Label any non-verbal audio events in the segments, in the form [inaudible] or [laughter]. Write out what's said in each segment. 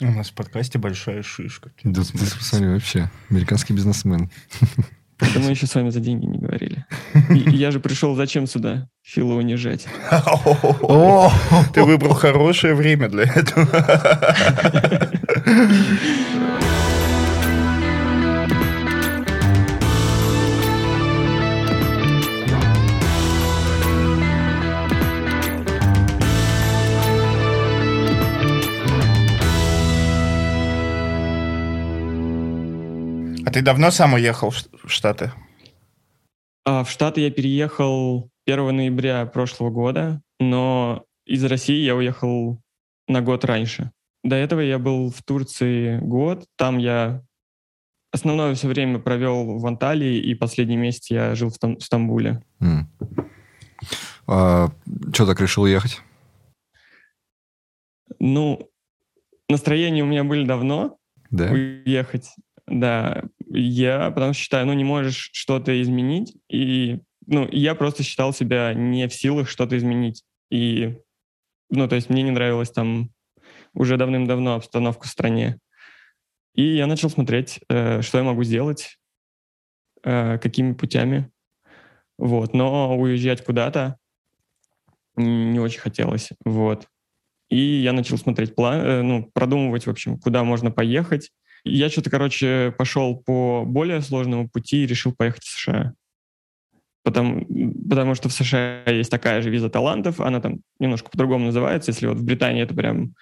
У нас в подкасте большая шишка. Да ты посмотри, вообще, американский бизнесмен. Это мы еще с вами за деньги не говорили. Я же пришел зачем сюда? Фила унижать. О, Ты выбрал хорошее время для этого. Ты давно сам уехал в Штаты? А в Штаты я переехал 1 ноября прошлого года, но из России я уехал на год раньше. До этого я был в Турции год, там я основное все время провел в Анталии, и последний месяц я жил в, Стам- в Стамбуле. Что так решил ехать? Ну, настроения у меня были давно Да? уехать. Да, я потому что считаю, ну, не можешь что-то изменить, и, ну, я просто считал себя не в силах что-то изменить. И, ну, то есть мне не нравилась там уже давным-давно обстановка в стране. И я начал смотреть, э, что я могу сделать, э, какими путями. Вот, но уезжать куда-то не очень хотелось, вот. И я начал смотреть план, э, ну, продумывать, в общем, куда можно поехать. Я что-то, короче, пошел по более сложному пути и решил поехать в США. Потому, потому что в США есть такая же виза талантов, она там немножко по-другому называется. Если вот в Британии это прям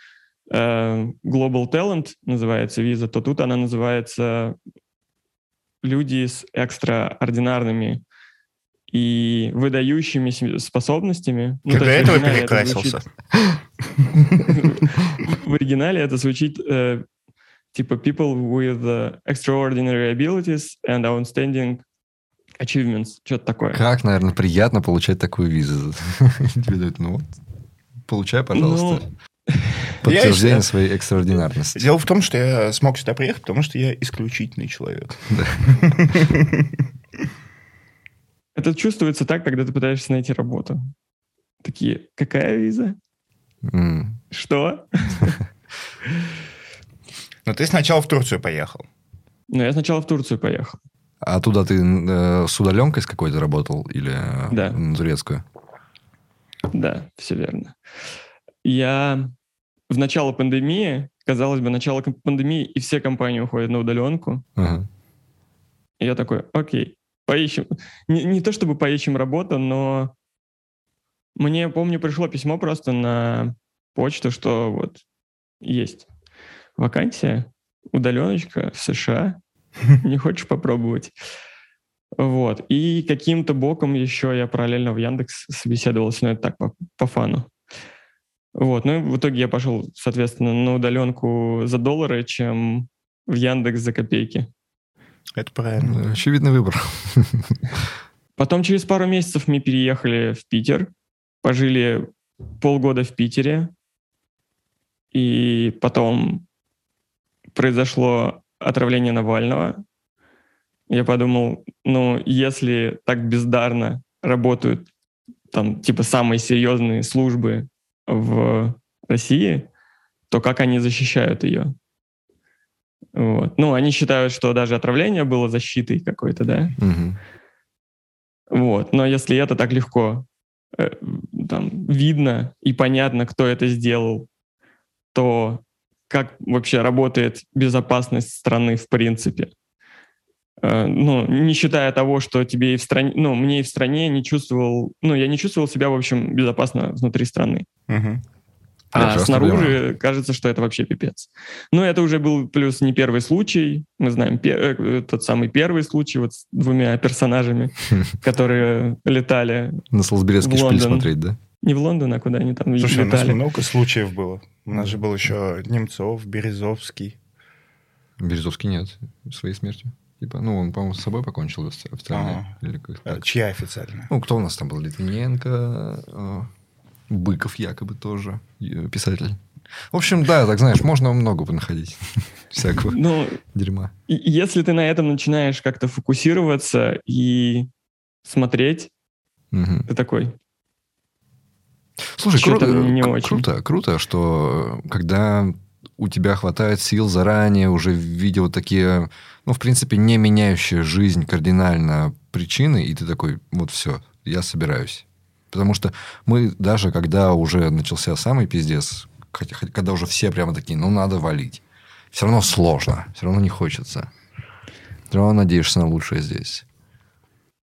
э, Global Talent называется виза, то тут она называется люди с экстраординарными и выдающимися способностями. Ну, этого оригинале это перекрасился? звучит- [laughs] В оригинале это звучит э, типа people with uh, extraordinary abilities and outstanding achievements, что-то такое. Как, наверное, приятно получать такую визу. [laughs] Тебе дают, ну вот, получай, пожалуйста. Ну, [laughs] Подтверждение я- своей экстраординарности. Дело в том, что я смог сюда приехать, потому что я исключительный человек. [laughs] Это чувствуется так, когда ты пытаешься найти работу. Такие, какая виза? Что? Но ты сначала в Турцию поехал. Ну, я сначала в Турцию поехал. А туда ты э, с удаленкой с какой-то работал или э, Да. на турецкую? Да, все верно. Я в начало пандемии, казалось бы, начало пандемии, и все компании уходят на удаленку. Ага. И я такой, окей, поищем. Не, не то чтобы поищем работу, но мне, помню, пришло письмо просто на почту, что вот есть вакансия, удаленочка в США. [laughs] Не хочешь попробовать? Вот. И каким-то боком еще я параллельно в Яндекс собеседовался, но это так, по, по фану. Вот. Ну и в итоге я пошел, соответственно, на удаленку за доллары, чем в Яндекс за копейки. Это правильно. Очевидный выбор. [laughs] Потом через пару месяцев мы переехали в Питер, пожили полгода в Питере, и потом произошло отравление Навального. Я подумал, ну, если так бездарно работают там, типа, самые серьезные службы в России, то как они защищают ее? Вот. Ну, они считают, что даже отравление было защитой какой-то, да? Мгм. Вот. Но если это так легко э, там, видно и понятно, кто это сделал, то как вообще работает безопасность страны в принципе? Э, ну, не считая того, что тебе и в стране, ну, мне и в стране не чувствовал, ну, я не чувствовал себя, в общем, безопасно внутри страны. Я А прекрасно снаружи понимаю. кажется, что это вообще пипец. Но это уже был плюс не первый случай. Мы знаем пе- э, тот самый первый случай вот с двумя персонажами, [laughs] которые летали На Солсберецкий шпиль смотреть, да? Не в Лондон, а куда они там Слушай, у нас летали. много случаев было. У нас же был еще Немцов, Березовский. Березовский нет, своей смертью. Типа, ну, он, по-моему, с собой покончил офи- официально. Или как так. Чья официальная? Ну, кто у нас там был? Литвиненко, э, Быков якобы тоже, писатель. В общем, да, так знаешь, можно много находить [laughs] всякого Ну, дерьма. если ты на этом начинаешь как-то фокусироваться и смотреть, Мгм. ты такой, Слушай, круто, не очень. круто, круто, что э, когда у тебя хватает сил заранее уже видя вот такие, ну, в принципе, не меняющие жизнь кардинально причины, и ты такой, вот все, я собираюсь. Потому что мы даже, когда уже начался самый пиздец, когда уже все прямо такие, ну, надо валить, все равно сложно, все равно не хочется. Все равно надеешься на лучшее здесь.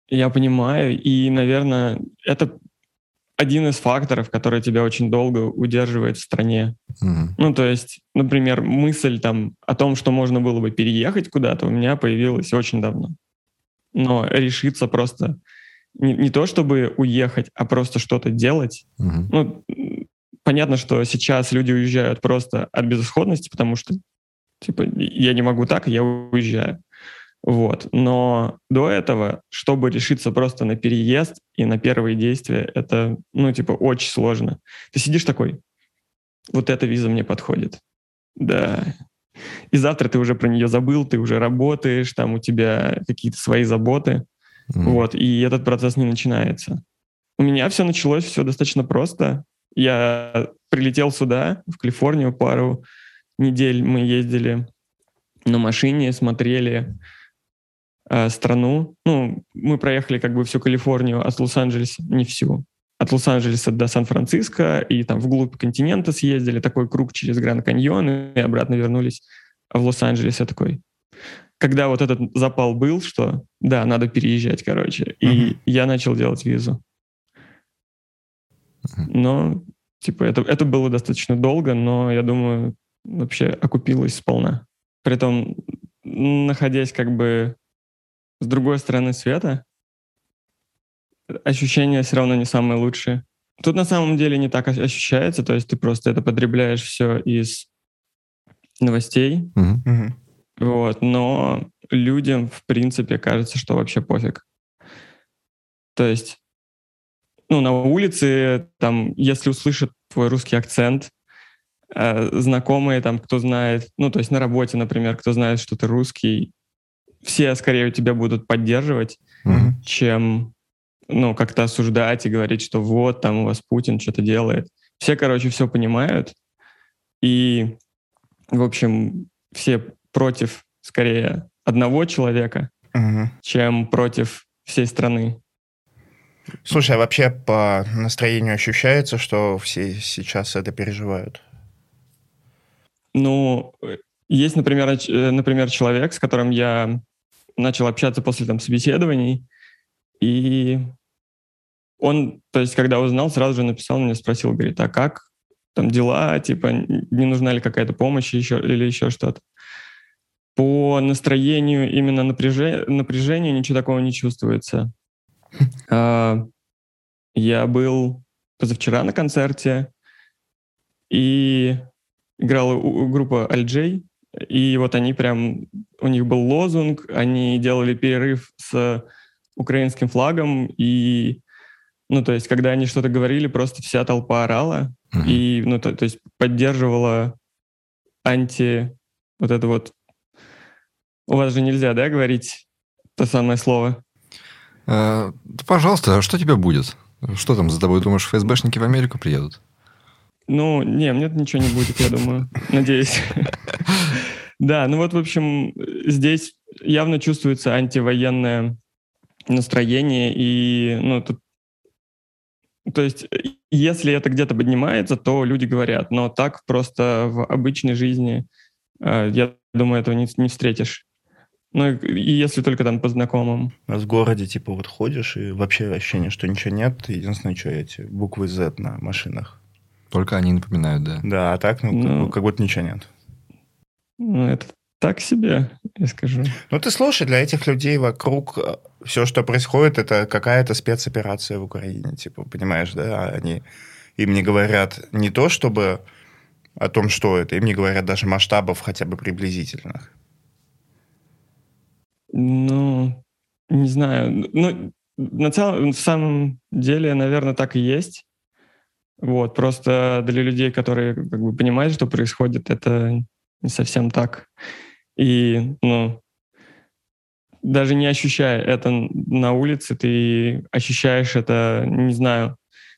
Я понимаю, и, наверное, это один из факторов, который тебя очень долго удерживает в стране. Mm-hmm. Ну, то есть, например, мысль там о том, что можно было бы переехать куда-то, у меня появилась очень давно. Но решиться просто не, не то, чтобы уехать, а просто что-то делать. Mm-hmm. Ну, понятно, что сейчас люди уезжают просто от безысходности, потому что, типа, я не могу так, я уезжаю. Вот. Но до этого, чтобы решиться просто на переезд и на первые действия, это, ну, типа, очень сложно. Ты сидишь такой, вот эта виза мне подходит. Да. И завтра ты уже про нее забыл, ты уже работаешь, там у тебя какие-то свои заботы. Mm. Вот. И этот процесс не начинается. У меня все началось все достаточно просто. Я прилетел сюда, в Калифорнию, пару недель мы ездили на машине, смотрели э, страну. Ну, мы проехали как бы всю Калифорнию от Лос-Анджелеса, не всю, от Лос-Анджелеса до Сан-Франциско, и там вглубь континента съездили, такой круг через Гранд Каньон, и обратно вернулись в Лос-Анджелес. Я такой, когда вот этот запал был, что да, надо переезжать, короче, и uh-huh. я начал делать визу. Но, типа, это, это было достаточно долго, но, я думаю, вообще окупилось сполна. Притом, находясь как бы с другой стороны света, ощущения все равно не самые лучшие. Тут на самом деле не так ощущается, то есть ты просто это потребляешь все из новостей. Mm-hmm. Вот, но людям, в принципе, кажется, что вообще пофиг. То есть, ну, на улице, там, если услышат твой русский акцент, э, знакомые, там, кто знает, ну, то есть на работе, например, кто знает, что ты русский, все скорее тебя будут поддерживать, mm-hmm. чем ну, как-то осуждать и говорить, что вот, там у вас Путин что-то делает. Все, короче, все понимают. И, в общем, все против, скорее, одного человека, mm-hmm. чем против всей страны. Слушай, а вообще по настроению ощущается, что все сейчас это переживают? Ну, есть, например, э, например, человек, с которым я начал общаться после там собеседований, и он, то есть, когда узнал, сразу же написал мне, спросил, говорит, а как там дела, типа, не нужна ли какая-то помощь еще, или еще что-то. По настроению, именно напряжению, напряжению ничего такого не чувствуется. [laughs] А, я был позавчера на концерте, и играла группа Альджей, и вот они прям, у них был лозунг, они делали перерыв с украинским флагом, и, ну, то есть, когда они что-то говорили, просто вся толпа орала, mm-hmm. и, ну, то, то есть, поддерживала анти... Вот это вот... У вас же нельзя, да, говорить то самое слово? А, пожалуйста, а что тебе будет? Что там за тобой, думаешь, ФСБшники в Америку приедут? Ну, не, мне ничего не будет, я думаю. Надеюсь. [laughs] Да, ну вот, в общем, здесь явно чувствуется антивоенное настроение, и, ну, тут то есть, если это где-то поднимается, то люди говорят, но так просто в обычной жизни, э, я думаю, этого не, не встретишь. Ну, и если только там по знакомым. А в городе, типа, вот ходишь, и вообще ощущение, что ничего нет. Единственное, что эти буквы Z на машинах. Только они напоминают, да. Да, а так, ну, ну как, как будто ничего нет. Ну, это так себе, я скажу. Ну, ты слушай, для этих людей вокруг э, все, что происходит, это какая-то спецоперация в Украине, типа, понимаешь, да? Они им не говорят не то, чтобы о том, что это, им не говорят даже масштабов хотя бы приблизительных. Ну, не знаю. Ну, на целом, в самом деле, наверное, так и есть. Вот, просто для людей, которые как бы понимают, что происходит, это не совсем так. И, ну, даже не ощущая это на улице, ты ощущаешь это, не знаю,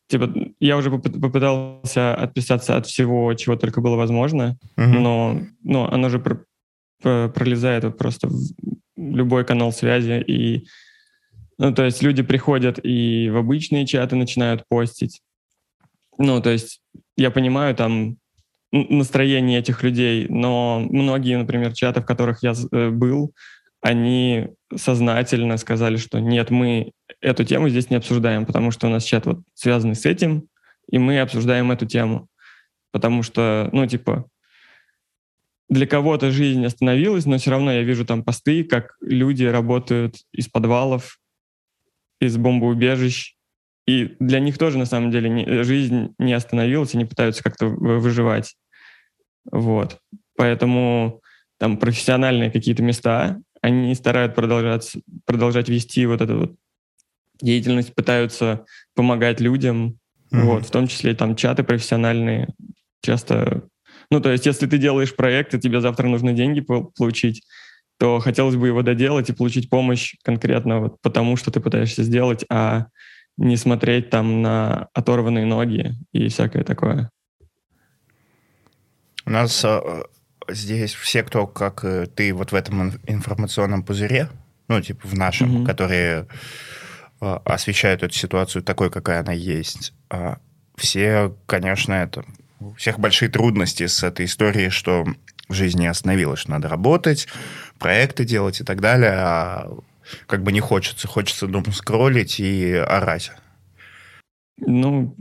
типа, я уже попытался отписаться от всего, чего только было возможно, mm-hmm. но, но оно же про- пролезает просто в любой канал связи, и, ну, то есть люди приходят и в обычные чаты начинают постить. Ну, то есть я понимаю там настроение этих людей, но многие, например, чаты, в которых я э, был, они сознательно сказали, что нет, мы эту тему здесь не обсуждаем, потому что у нас чат вот связанный с этим, и мы обсуждаем эту тему. Потому что, ну, типа, для кого-то жизнь остановилась, но все равно я вижу там посты, как люди работают из подвалов, из бомбоубежищ, и для них тоже, на самом деле, не, жизнь не остановилась, они пытаются как-то выживать. Вот. Поэтому там профессиональные какие-то места, они стараются продолжать, продолжать вести вот эту вот деятельность, пытаются помогать людям, mm-hmm. вот, в том числе там чаты профессиональные, часто... Ну, то есть, если ты делаешь проект, и тебе завтра нужны деньги получить, то хотелось бы его доделать и получить помощь конкретно вот потому, что ты пытаешься сделать, а не смотреть там на оторванные ноги и всякое такое. У нас э, здесь все, кто, как ты, вот в этом информационном пузыре, ну, типа в нашем, mm-hmm. которые э, освещают эту ситуацию такой, какая она есть, э, все, конечно, это... У всех большие трудности с этой историей, что жизнь не остановилась, что надо работать, проекты делать и так далее, а как бы не хочется. Хочется дома скроллить и орать. Ну,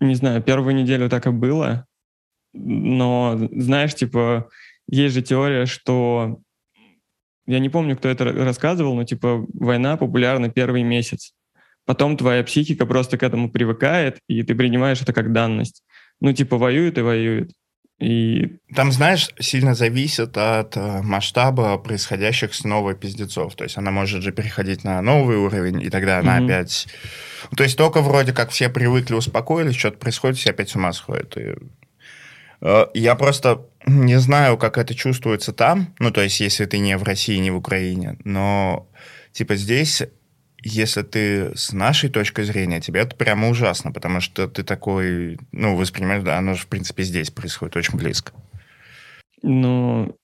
не знаю, первую неделю так и было. Но, знаешь, типа, есть же теория, что... Я не помню, кто это рассказывал, но, типа, война популярна первый месяц. Потом твоя психика просто к этому привыкает, и ты принимаешь это как данность. Ну, типа, воюет и воюет. И... Там, знаешь, сильно зависит от э, масштаба происходящих с новой пиздецов. То есть она может же переходить на новый уровень, и тогда она mm-hmm. опять... То есть только вроде как все привыкли, успокоились, что-то происходит, все опять с ума сходят. И... Э, я просто не знаю, как это чувствуется там, ну, то есть если ты не в России, не в Украине, но типа здесь если ты с нашей точки зрения, тебе это прямо ужасно, потому что ты такой, ну, воспринимаешь, да, оно же, в принципе, здесь происходит очень близко. Ну,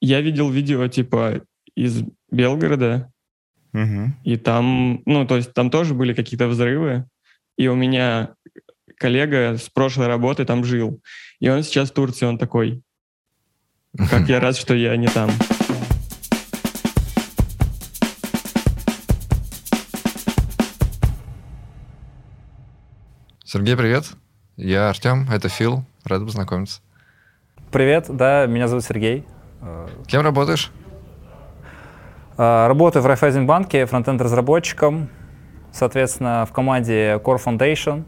я видел видео, типа, из Белгорода, угу. и там, ну, то есть там тоже были какие-то взрывы, и у меня коллега с прошлой работы там жил, и он сейчас в Турции, он такой, как я рад, что я не там. Сергей, привет. Я Артем, это Фил. Рад познакомиться. Привет, да, меня зовут Сергей. Кем работаешь? А, работаю в Райфайзенбанке фронтенд-разработчиком, соответственно, в команде Core Foundation.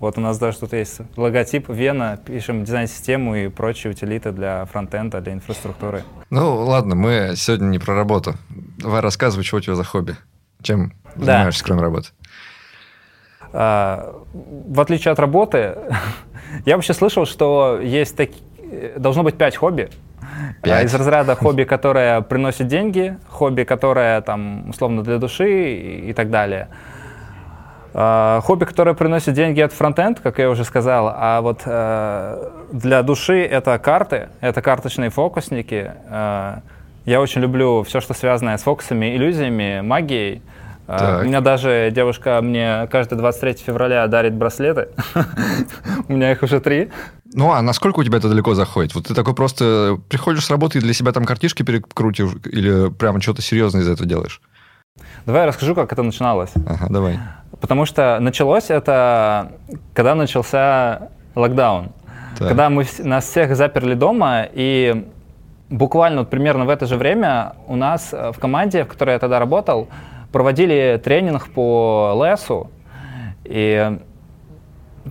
Вот у нас даже тут есть логотип Вена, пишем дизайн-систему и прочие утилиты для фронтенда, для инфраструктуры. Ну, ладно, мы сегодня не про работу. Давай рассказывай, что у тебя за хобби. Чем да. занимаешься, кроме работы? А, в отличие от работы, [laughs] я вообще слышал, что есть такие, должно быть пять хобби. А, пять. Из разряда [laughs] хобби, которое приносит деньги, хобби, которое там условно для души и, и так далее. Uh, хобби, которое приносит деньги, это фронтенд, как я уже сказал, а вот uh, для души это карты, это карточные фокусники. Uh, я очень люблю все, что связано с фокусами, иллюзиями, магией. А, так. У меня даже девушка мне каждый 23 февраля дарит браслеты. [laughs] У меня их уже три. Ну, а насколько у тебя это далеко заходит? Вот ты такой просто приходишь с работы и для себя там картишки перекрутишь или прямо что-то серьезное из этого делаешь? Давай я расскажу, как это начиналось. Ага, давай. Потому что началось это, когда начался локдаун. Так. Когда мы, нас всех заперли дома, и буквально вот примерно в это же время у нас в команде, в которой я тогда работал, проводили тренинг по лесу, и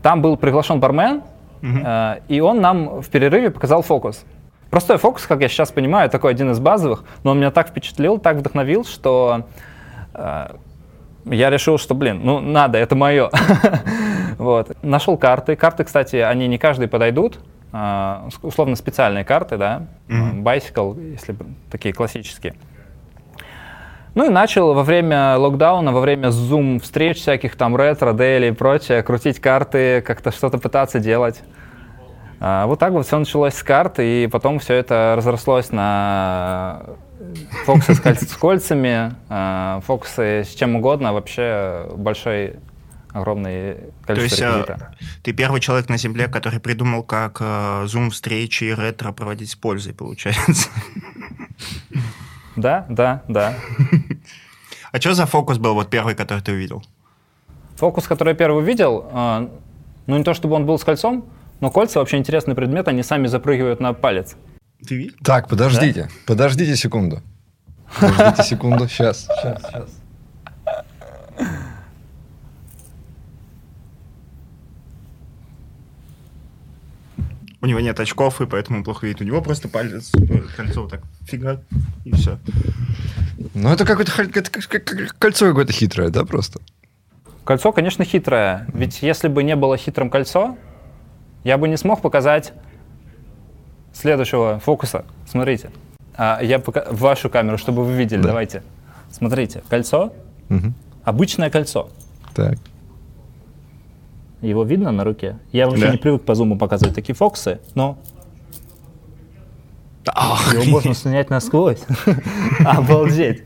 там был приглашен бармен, uh и он нам в перерыве показал фокус. Простой фокус, как я сейчас понимаю, такой один из базовых, но он меня так впечатлил, так вдохновил, что э, я решил, что, блин, ну надо, это мое. [laughs] вот. Нашел карты. Карты, кстати, они не каждый подойдут. Э, условно специальные карты, да. Mm-hmm. Bicycle, если такие классические. Ну и начал во время локдауна, во время Zoom встреч всяких там ретро, дейли и прочее, крутить карты, как-то что-то пытаться делать. А, вот так вот все началось с карт, и потом все это разрослось на фокусы с, кольц, с кольцами, а, фокусы с чем угодно, вообще большой огромный количество То есть, реквизита. ты первый человек на Земле, который придумал, как Zoom встречи и ретро проводить с пользой, получается. Да, да, да. А что за фокус был вот первый, который ты увидел? Фокус, который я первый увидел, а, ну не то чтобы он был с кольцом, но кольца вообще интересный предмет, они сами запрыгивают на палец. Ты видел? Так, подождите, да? подождите секунду. [laughs] Подождите секунду, сейчас, сейчас, сейчас. У него нет очков, и поэтому плохо видит. У него просто палец, э, кольцо вот так, фига, и все. Ну, это какое-то кольцо какое-то хитрое, да, просто? Кольцо, конечно, хитрое. Ведь если бы не было хитрым кольцо, я бы не смог показать следующего фокуса. Смотрите. А, я пока... в вашу камеру, чтобы вы видели. Да. Давайте. Смотрите. Кольцо. Угу. Обычное кольцо. Так. Его видно на руке? Я вообще да. не привык по зуму показывать такие фокусы, но Ах. его можно [laughs] снять насквозь. [laughs] Обалдеть.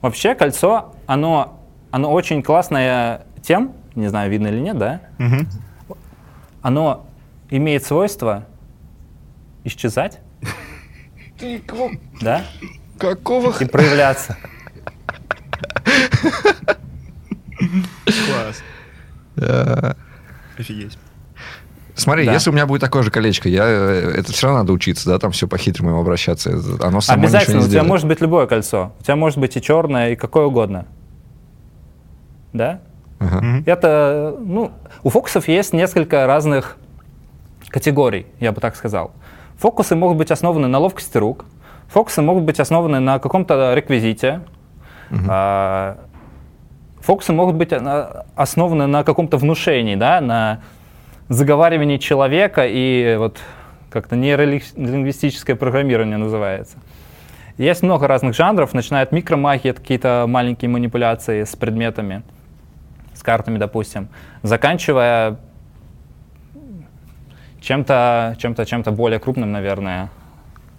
Вообще кольцо, оно, оно очень классное тем, не знаю, видно или нет, да? Оно имеет свойство исчезать. Да? Какого? И проявляться. Класс. Офигеть. Смотри, да. если у меня будет такое же колечко, я, э, это все равно надо учиться, да, там все по-хитрому обращаться. Оно само Обязательно, у тебя может быть любое кольцо. У тебя может быть и черное, и какое угодно. Да? Ага. Это, ну, у фокусов есть несколько разных категорий, я бы так сказал. Фокусы могут быть основаны на ловкости рук, фокусы могут быть основаны на каком-то реквизите, угу. а, фокусы могут быть основаны на каком-то внушении, да, на заговаривании человека и вот как-то нейролингвистическое программирование называется. Есть много разных жанров, начиная от микромагии, какие-то маленькие манипуляции с предметами, с картами, допустим, заканчивая чем-то, чем-то, чем-то более крупным, наверное.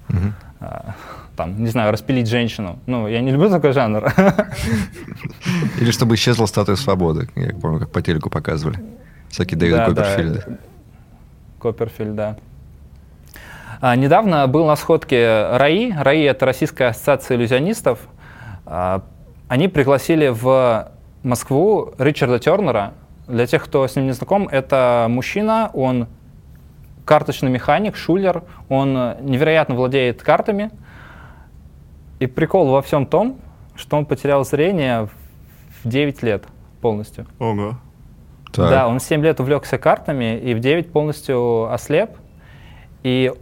Угу. там, не знаю, распилить женщину. Ну, я не люблю такой жанр. [laughs] Или чтобы исчезла статуя свободы. Я помню, как по телеку показывали. Всякие Дэвид да, Копперфильд. Да. Копперфильд, да. А, недавно был на сходке РАИ. РАИ — это Российская ассоциация иллюзионистов. А, они пригласили в Москву Ричарда Тернера. Для тех, кто с ним не знаком, это мужчина, он карточный механик, шулер, он невероятно владеет картами. И прикол во всем том, что он потерял зрение в 9 лет полностью. Ого. Так. Да, он в 7 лет увлекся картами и в 9 полностью ослеп. И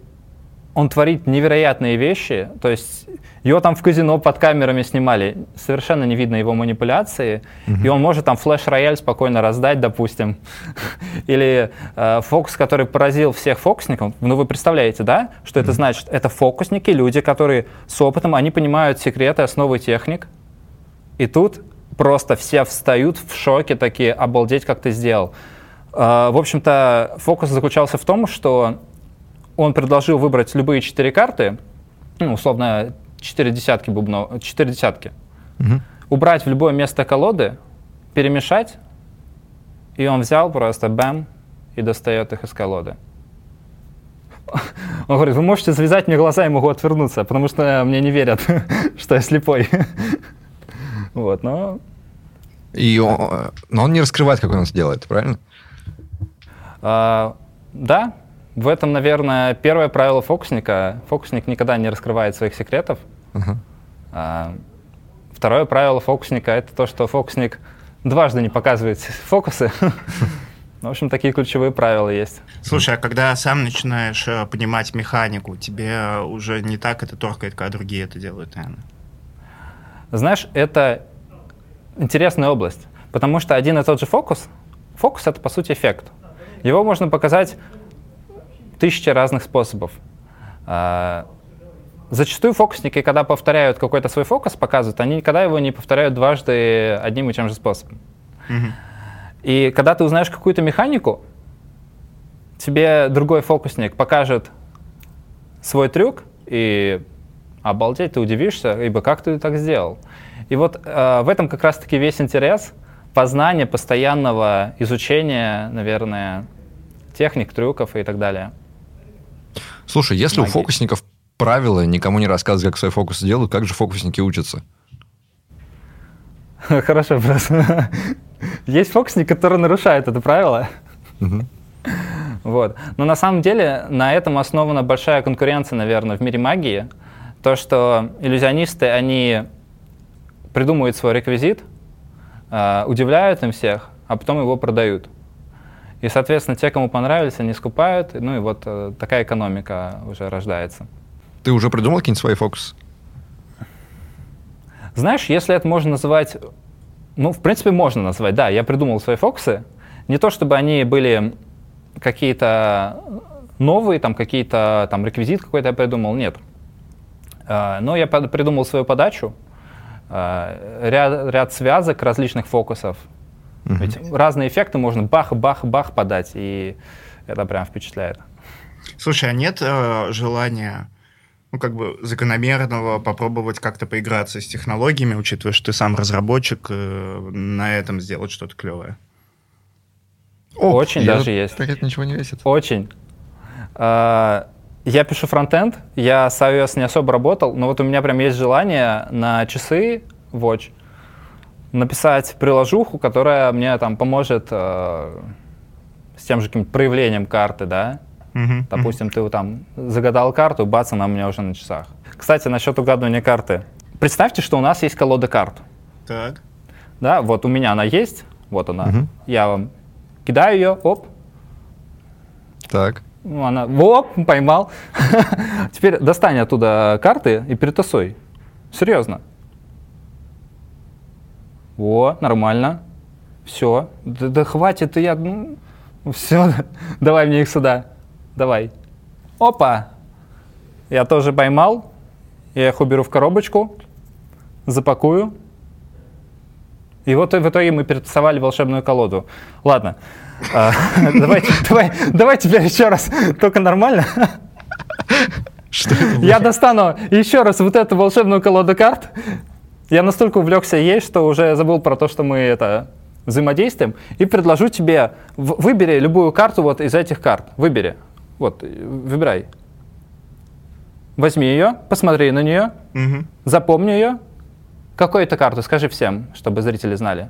он творит невероятные вещи. То есть его там в казино под камерами снимали, совершенно не видно его манипуляции. Mm-hmm. И он может там флеш-рояль спокойно раздать, допустим. [laughs] Или э, фокус, который поразил всех фокусников. Ну, вы представляете, да, что mm-hmm. это значит? Это фокусники, люди, которые с опытом, они понимают секреты, основы техник. И тут просто все встают в шоке такие, обалдеть, как ты сделал. Uh, в общем-то, фокус заключался в том, что он предложил выбрать любые четыре карты, ну, условно, четыре десятки бубнов, четыре десятки, угу. убрать в любое место колоды, перемешать, и он взял просто бэм и достает их из колоды. Он говорит, вы можете завязать мне глаза, я могу отвернуться, потому что мне не верят, [laughs] что я слепой. [laughs] Вот, но... И он, но он не раскрывает, как он это делает, правильно? А, да, в этом, наверное, первое правило фокусника. Фокусник никогда не раскрывает своих секретов. Uh-huh. А, второе правило фокусника — это то, что фокусник дважды не показывает [laughs] фокусы. В общем, такие ключевые правила есть. Слушай, а когда сам начинаешь э, понимать механику, тебе уже не так это торкает, когда другие это делают, наверное? Знаешь, это интересная область, потому что один и тот же фокус, фокус — это, по сути, эффект. Его можно показать тысячи разных способов. А, зачастую фокусники, когда повторяют какой-то свой фокус, показывают, они никогда его не повторяют дважды одним и тем же способом. И когда ты узнаешь какую-то механику, тебе другой фокусник покажет свой трюк, и обалдеть, ты удивишься, ибо как ты так сделал? И вот э, в этом как раз-таки весь интерес познания, постоянного изучения, наверное, техник, трюков и так далее. Слушай, если Магия. у фокусников правило никому не рассказывать, как свои фокусы делают, как же фокусники учатся? [laughs] Хорошо, вопрос. [laughs] Есть фокусник, который нарушает это правило. Мгм. [laughs] Вот. Но на самом деле на этом основана большая конкуренция, наверное, в мире магии. То, что иллюзионисты, они придумывают свой реквизит, э, удивляют им всех, а потом его продают. И, соответственно, те, кому понравились, они скупают, ну и вот э, такая экономика уже рождается. Ты уже придумал какие-нибудь свои фокусы? Знаешь, если это можно называть, ну, в принципе, можно назвать, да, я придумал свои фокусы. Не то, чтобы они были какие-то новые, там, какие-то, там, реквизит какой-то я придумал, нет. А, Но я под- придумал свою подачу, а, ряд, ряд связок различных фокусов. Мгм. Ведь разные эффекты можно бах-бах-бах подать, и это прям впечатляет. Слушай, а нет э, желания, ну, как бы закономерного попробовать как-то поиграться с технологиями, учитывая, что ты сам разработчик, э, на этом сделать что-то клевое? Очень я даже есть. Так это ничего не весит. Очень. А, Я пишу фронтенд, я с iOS не особо работал, но вот у меня прям есть желание на часы Watch написать приложуху, которая мне там поможет э, с тем же каким-то проявлением карты, да. Мгм, Допустим, ты там загадал карту, бац, она у меня уже на часах. Кстати, насчет угадывания карты. Представьте, что у нас есть колода карт. Так. Да, вот у меня она есть, вот она. Мгм. Я вам кидаю ее, оп, Так. Ну, она, оп, поймал. [laughs] Теперь достань оттуда карты и перетасуй. Серьезно. О, нормально. Все. Да, да хватит, и я... все, [laughs] давай мне их сюда. Давай. Опа. Я тоже поймал. Я их уберу в коробочку, запакую. И вот в итоге мы перетасовали волшебную колоду. Ладно. [laughs] А, Давайте, давай, давай теперь еще раз, только нормально. Что? Я достану еще раз вот эту волшебную колоду карт. Я настолько увлекся ей, что уже забыл про то, что мы это взаимодействуем. И предложу тебе, выбери любую карту вот из этих карт. Выбери. Вот, э, выбирай. Возьми ее, посмотри на нее, Мгм. запомни ее. Какую это карту? Скажи всем, чтобы зрители знали.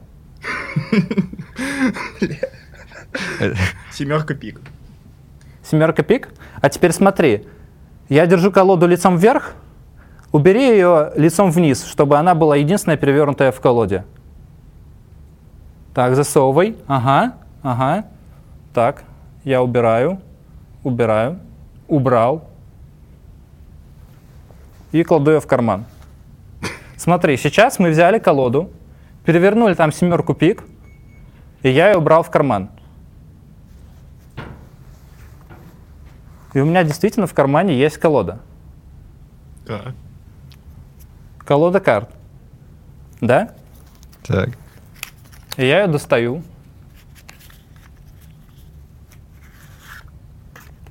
Семерка пик. Семерка пик. А теперь смотри. Я держу колоду лицом вверх. Убери ее лицом вниз, чтобы она была единственная перевернутая в колоде. Так, засовывай. Ага, ага. Так, я убираю, убираю, убрал. И кладу ее в карман. Смотри, сейчас мы взяли колоду, перевернули там семерку пик, и я ее убрал в карман. И у меня действительно в кармане есть колода. Так. Колода карт. Да? Так. И я ее достаю.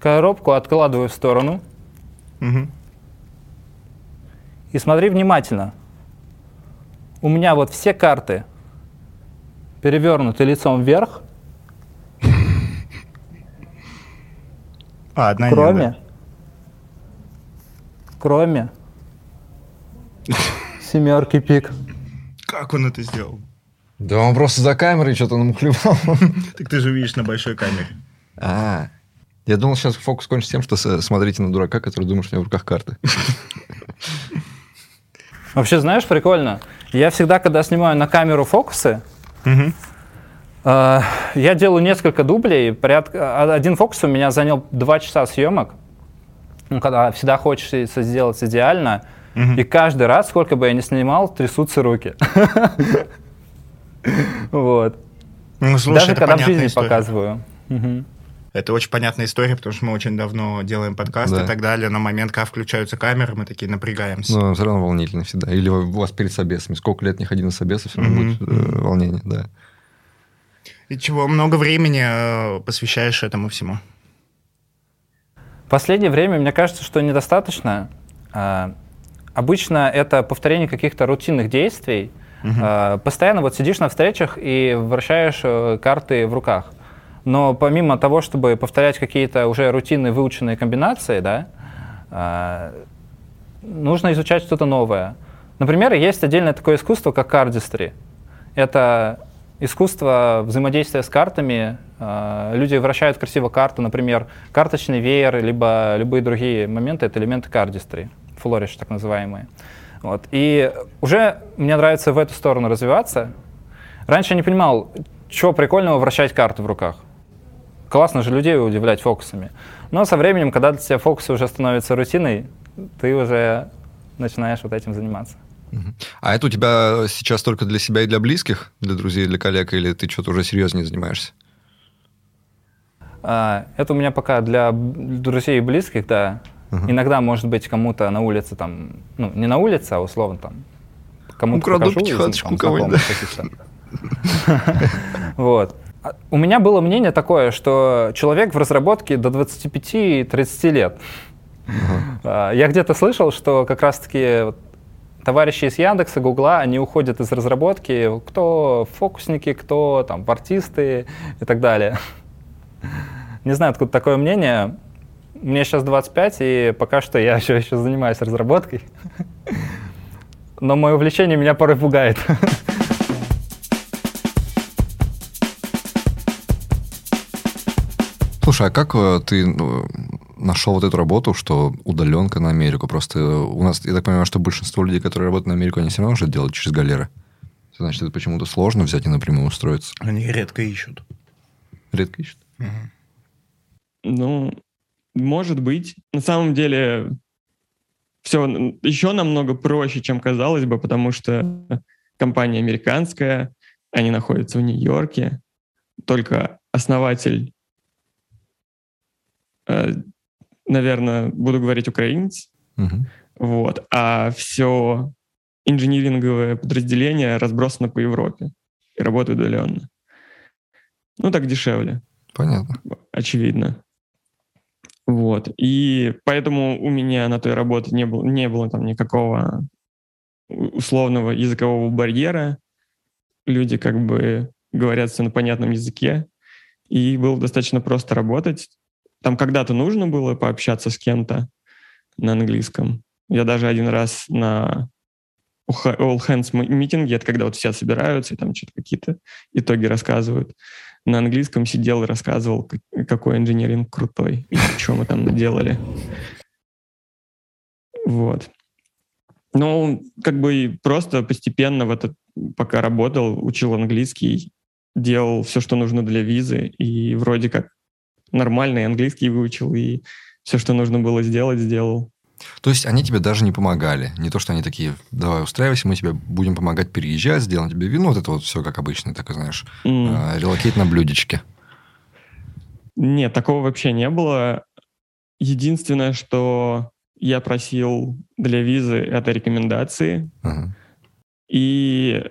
Коробку откладываю в сторону. Мгм. И смотри внимательно. У меня вот все карты перевернуты лицом вверх, [laughs] А, одна нет, кроме, да. кроме семерки пик. Как он это сделал? Да он просто за камерой что-то намухлевал. [laughs] Так ты же видишь на большой камере. А, я думал, сейчас фокус кончится тем, что смотрите на дурака, который думает, что у него в руках карты. [laughs] Вообще, знаешь, прикольно. Я всегда, когда снимаю на камеру фокусы. Э, Я делаю несколько дублей. А- один фокус у меня занял два часа съемок. Ну, когда всегда хочется сделать идеально. И каждый раз, сколько бы я ни снимал, трясутся руки. [laughs] Вот. Ну, слушай, Даже когда в жизни история. показываю. Это очень понятная история, потому что мы очень давно делаем подкаст да. и так далее. На момент, когда включаются камеры, мы такие напрягаемся. Ну, все равно волнительно всегда. Или у вас перед собесами. Сколько лет не ходи на собесы, все равно mm-hmm. будет э, волнение, да. И чего много времени э, посвящаешь этому всему? В последнее время, мне кажется, что недостаточно. А, обычно это повторение каких-то рутинных действий. Угу. Постоянно вот сидишь на встречах и вращаешь э, карты в руках. Но помимо того, чтобы повторять какие-то уже рутинные выученные комбинации, да, а, нужно изучать что-то новое. Например, есть отдельное такое искусство, как кардистри. Это искусство взаимодействия с картами. Люди вращают красиво карту, например, карточный веер, либо любые другие моменты — это элементы кардистри, флориш так называемые. Вот. И уже мне нравится в эту сторону развиваться. Раньше я не понимал, что прикольного вращать карты в руках классно же людей удивлять фокусами. Но со временем, когда для тебя фокусы уже становятся рутиной, ты уже начинаешь вот этим заниматься. А это у тебя сейчас только для себя и для близких, для друзей, для коллег, или ты что-то уже серьезнее занимаешься? А, это у меня пока для друзей и близких, да. Угу. Иногда, может быть, кому-то на улице там, ну, не на улице, а условно там, кому-то Украду покажу, пятихаточку кого-нибудь. Вот. А, у меня было мнение такое, что человек в разработке до 25-30 лет. Uh-huh. Я где-то слышал, что как раз-таки товарищи из Яндекса, Гугла, они уходят из разработки, кто фокусники, кто там артисты и так далее. Не знаю, откуда такое мнение. Мне сейчас 25, и пока что я [laughs] все еще занимаюсь разработкой. Но мое увлечение меня порой пугает. Слушай, а как э, ты ну, нашел вот эту работу, что удаленка на Америку? Просто у нас, я так понимаю, что большинство людей, которые работают на Америку, они все равно уже делают через галеры. Значит, это почему-то сложно взять и напрямую устроиться. Они редко ищут. Редко ищут? Угу. Ну, может быть. На самом деле, все еще намного проще, чем казалось бы, потому что компания американская, они находятся в Нью-Йорке. Только основатель Э, наверное, буду говорить украинец. Uh-huh. Вот. А все инжиниринговое подразделение разбросано по Европе и работает удаленно. Ну, так дешевле. Понятно. Очевидно. Вот. И поэтому у меня на той работе не было, не было там никакого условного языкового барьера. Люди как бы говорят все на понятном языке. И было достаточно просто работать. Там когда-то нужно было пообщаться с кем-то на английском. Я даже один раз на All Hands митинге, это когда вот все собираются и там что-то какие-то итоги рассказывают, на английском сидел и рассказывал, какой инженеринг крутой и что мы там наделали. Вот. Ну, как бы просто постепенно в этот, пока работал, учил английский, делал все, что нужно для визы, и вроде как нормальный английский выучил, и все, что нужно было сделать, сделал. То есть они тебе даже не помогали. Не то, что они такие, давай устраивайся, мы тебе будем помогать переезжать, сделаем тебе вино. Вот это вот все как обычно, так знаешь, mm. э, релокейт на блюдечке. Нет, такого вообще не было. Единственное, что я просил для визы, это рекомендации. Uh-huh. И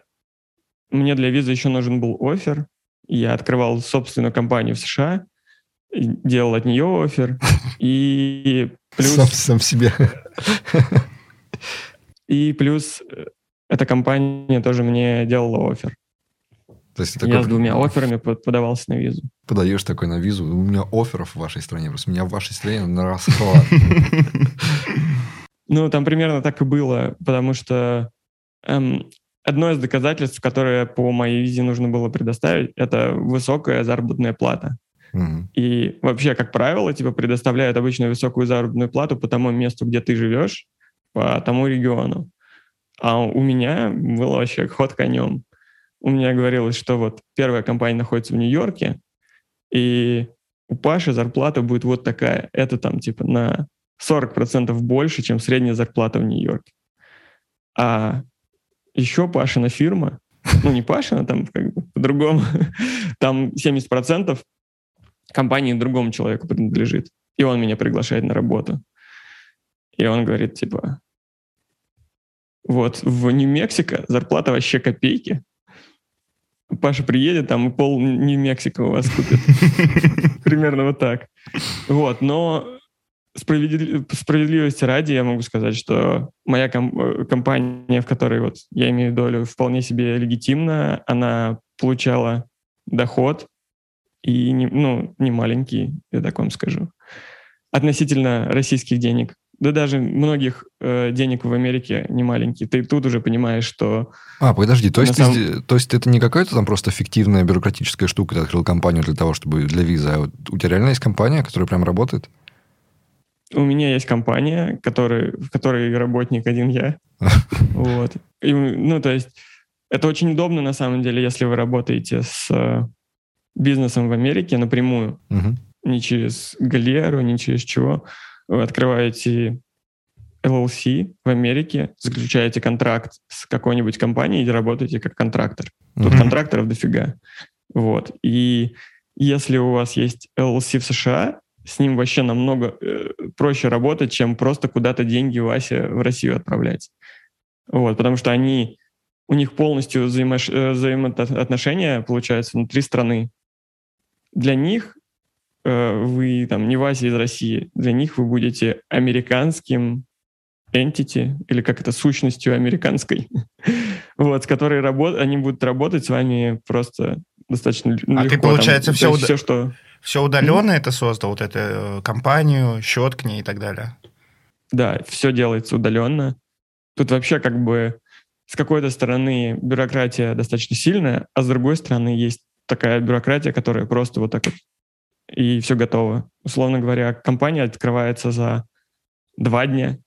мне для визы еще нужен был офер. Я открывал собственную компанию в США делал от нее офер. [laughs] И плюс... Сам, сам себе. [laughs] И плюс э, эта компания тоже мне делала офер. То есть Я такой... с двумя офферами подавался на визу. Подаешь такой на визу. У меня офферов в вашей стране. Просто у меня в вашей стране на расхват. [laughs] Ну, там примерно так и было, потому что эм, одно из доказательств, которое по моей визе нужно было предоставить, это высокая заработная плата. И вообще, как правило, тебе предоставляют обычно высокую заработную плату по тому месту, где ты живешь, по тому региону. А у меня был вообще ход конем. У меня говорилось, что вот первая компания находится в Нью-Йорке, и у Паши зарплата будет вот такая. Это там типа на 40% больше, чем средняя зарплата в Нью-Йорке. А еще Пашина фирма, ну не Пашина, там как бы по-другому, [laughs] там 70% компании другому человеку принадлежит. И он меня приглашает на работу. И он говорит, типа, вот, в Нью-Мексико зарплата вообще копейки. Паша приедет, там и пол Нью-Мексико у вас купит. [laughs] Примерно вот так. Вот, но справедливости ради я могу сказать, что моя ком- компания, в которой вот я имею долю, вполне себе легитимна. Она получала доход, и не, ну, не маленький, я так вам скажу, относительно российских денег. Да даже многих э, денег в Америке не маленькие. Ты тут уже понимаешь, что... А, подожди, то есть, самом... ты, то есть это не какая-то там просто фиктивная бюрократическая штука, ты открыл компанию для того, чтобы для визы, а у тебя реально есть компания, которая прям работает? У меня есть компания, который, в которой работник один я. [laughs] Вот. И, ну, то есть это очень удобно, на самом деле, если вы работаете с э, бизнесом в Америке напрямую. Не через галеру, не через чего. Вы открываете LLC в Америке, заключаете контракт с какой-нибудь компанией и работаете как контрактор. Тут контракторов дофига. Вот. И если у вас есть LLC в США, с ним вообще намного э, проще работать, чем просто куда-то деньги Вася в Россию отправлять. Вот, потому что они, у них полностью взаимо, э, взаимоотношения, получается, внутри страны. Для них э, вы там не Вася из России, для них вы будете американским entity, или как это, сущностью американской, [laughs] вот, с которой работ... они будут работать с вами просто достаточно легко. А ты, получается, там, все, уда... все, что... все удаленно mm-hmm. это создал, вот эту э, компанию, счет к ней и так далее? Да, все делается удаленно. Тут вообще как бы с какой-то стороны бюрократия достаточно сильная, а с другой стороны есть такая бюрократия, которая просто вот так вот и все готово. Условно говоря, компания открывается за два дня,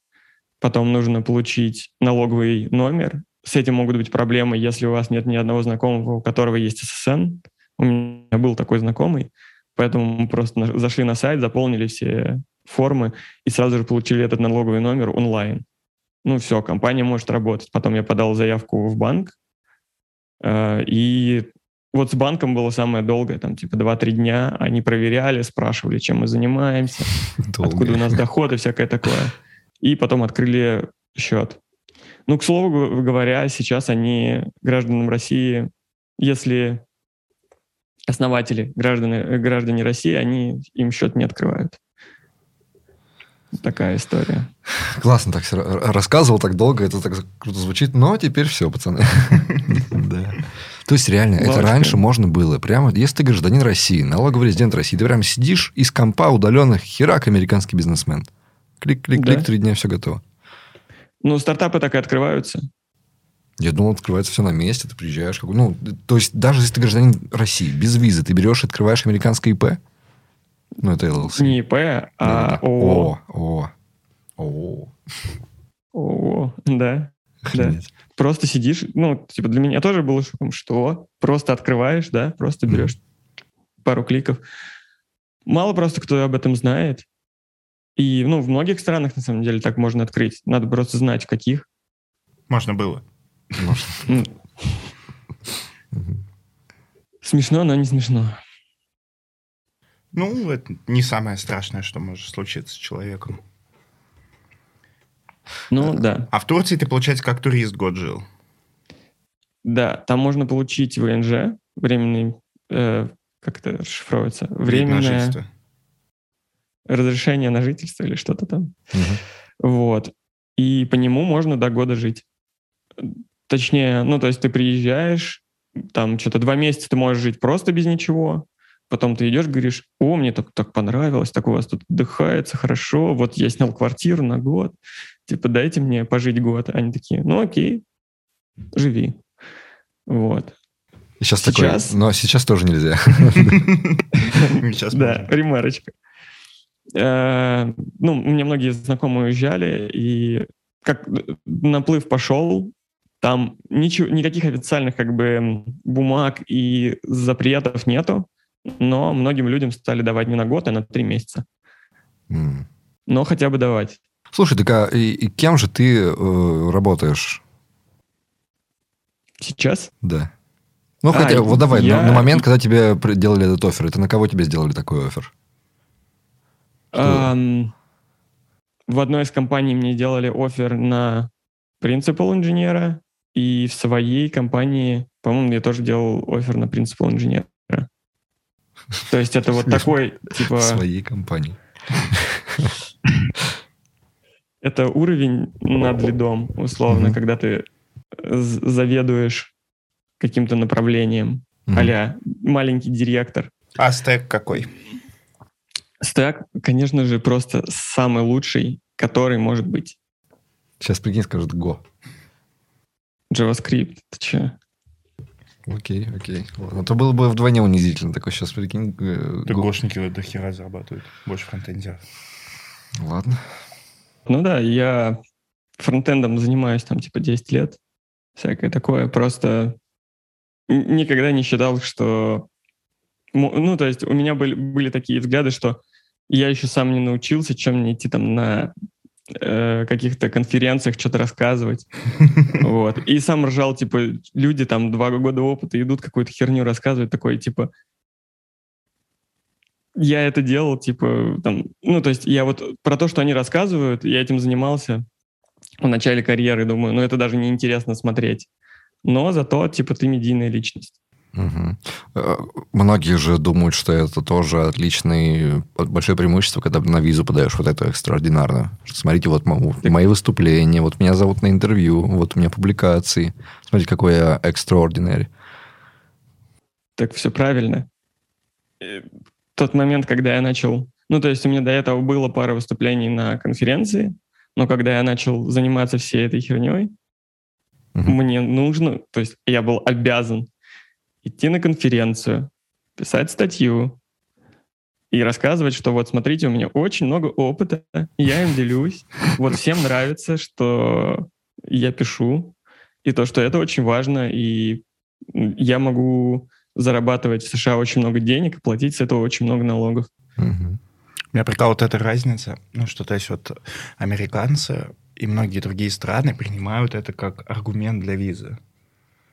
потом нужно получить налоговый номер. С этим могут быть проблемы, если у вас нет ни одного знакомого, у которого есть ССН. У меня был такой знакомый, поэтому мы просто зашли на сайт, заполнили все формы и сразу же получили этот налоговый номер онлайн. Ну все, компания может работать. Потом я подал заявку в банк, э, и вот с банком было самое долгое, там типа 2-3 дня. Они проверяли, спрашивали, чем мы занимаемся, [laughs] Долго. откуда у нас доход и всякое такое и потом открыли счет. Ну, к слову говоря, сейчас они гражданам России, если основатели, граждане, граждане России, они им счет не открывают. Такая история. Классно так рассказывал так долго, это так круто звучит, но теперь все, пацаны. [laughs] То есть реально, это раньше можно было. Прямо, если ты гражданин России, налоговый резидент России, ты прям сидишь из компа удаленных, херак, американский бизнесмен. Клик-клик-клик, да? три дня все готово. Ну, стартапы так и открываются. Я думал, открывается все на месте, ты приезжаешь. Как... Ну, то есть, даже если ты гражданин России, без визы, ты берешь и открываешь американское ИП? Ну, это LLC. Не ИП, а ООО. ООО. ООО. ООО, да. Да. Просто сидишь, ну, типа для меня тоже было шоком, что просто открываешь, да, просто берешь mm. пару кликов. Мало просто кто об этом знает. И ну, в многих странах, на самом деле, так можно открыть. Надо просто знать, в каких. Можно было. Смешно, но не смешно. Ну, это не самое страшное, что может случиться с человеком. Ну, да. А в Турции ты, получается, как турист год жил? Да, там можно получить ВНЖ, временный, э, как это расшифровывается? Временное разрешение на жительство или что-то там. Угу. Вот. И по нему можно до года жить. Точнее, ну, то есть ты приезжаешь, там что-то два месяца ты можешь жить просто без ничего, потом ты идешь, говоришь, о, мне так, так понравилось, так у вас тут отдыхается хорошо, вот я снял квартиру на год, типа дайте мне пожить год. Они такие, ну окей, живи. Вот. Сейчас, сейчас... такое, но сейчас тоже нельзя. [laughs] Да, ремарочка. Э, ну, у меня многие знакомые уезжали, и как наплыв пошел, там ничего, никаких официальных как бы бумаг и запретов нету, но многим людям стали давать не на год, а на три месяца. Mm. Но хотя бы давать. Слушай, так а и, и кем же ты э, работаешь? Сейчас? Да. Ну, хотя, а, вот давай, я... на, на момент, когда тебе делали этот офер, это на кого тебе сделали такой офер? Um, в одной из компаний мне делали офер на принципал инженера, и в своей компании, по-моему, я тоже делал офер на принципал инженера. То есть это вот такой, типа... [laughs] Своей компании. [laughs] Это уровень над лидом, условно, когда ты заведуешь каким-то направлением, а маленький директор. А стек какой? Стек, конечно же, просто самый лучший, который может быть. Сейчас, прикинь, скажут Go. JavaScript, ты че? Окей, окей. Ладно, то было бы вдвойне унизительно. Такой сейчас, прикинь... Э, да гошники вот до хера зарабатывают. Больше фронтендеров. Ладно. Ну да, я фронтендом занимаюсь там типа 10 лет. Всякое такое. Просто никогда не считал, что... Ну, то есть у меня были, были такие взгляды, что я еще сам не научился, чем мне идти там на э, каких-то конференциях что-то рассказывать. [laughs] Вот. И сам ржал, типа, люди там два года опыта идут какую-то херню рассказывать, такой, типа, я это делал, типа, там, ну, то есть я вот про то, что они рассказывают, я этим занимался в начале карьеры, думаю, ну, это даже не интересно смотреть. Но зато, типа, ты медийная личность. Угу. Многие же думают, что это тоже отличное, большое преимущество, когда на визу подаешь вот это экстраординарно. Смотрите, вот мои выступления, вот меня зовут на интервью, вот у меня публикации. Смотрите, какой я extraordinary. Так все правильно. Э, тот момент, когда я начал... Ну, то есть у меня до этого было пара выступлений на конференции, но когда я начал заниматься всей этой херней, угу. мне нужно... То есть я был обязан идти на конференцию, писать статью и рассказывать, что вот смотрите, у меня очень много опыта, я им делюсь. Вот всем нравится, что я пишу, и то, что это очень важно, и я могу зарабатывать в США очень много денег и платить с этого очень много налогов. Угу. Меня прикол вот эта разница, ну что то есть вот американцы и многие другие страны принимают это как аргумент для визы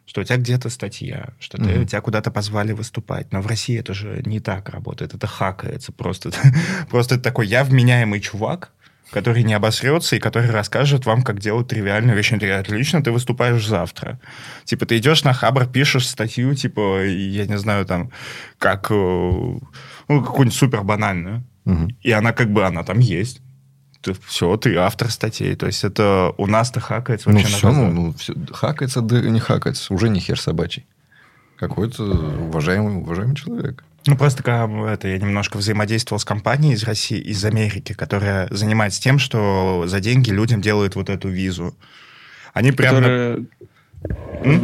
что у тебя где-то статья, что mm-hmm. тебя куда-то позвали выступать. Но в России это же не так работает, это хакается просто. [laughs] просто такой я вменяемый чувак, который не обосрется и который расскажет вам, как делать тривиальную вещь. Отлично, ты выступаешь завтра. Типа, ты идешь на Хабр, пишешь статью, типа, я не знаю, там, как, э, ну, какую-нибудь супер банальную. Угу. И она как бы, она там есть ты, все, ты автор статей. То есть это у нас-то хакается вообще ну, все, ну, ну, все, хакается, да не хакается. Уже не хер собачий. Какой-то уважаемый, уважаемый человек. Ну, просто когда это, я немножко взаимодействовал с компанией из России, из Америки, которая занимается тем, что за деньги людям делают вот эту визу. Они прямо... Которая...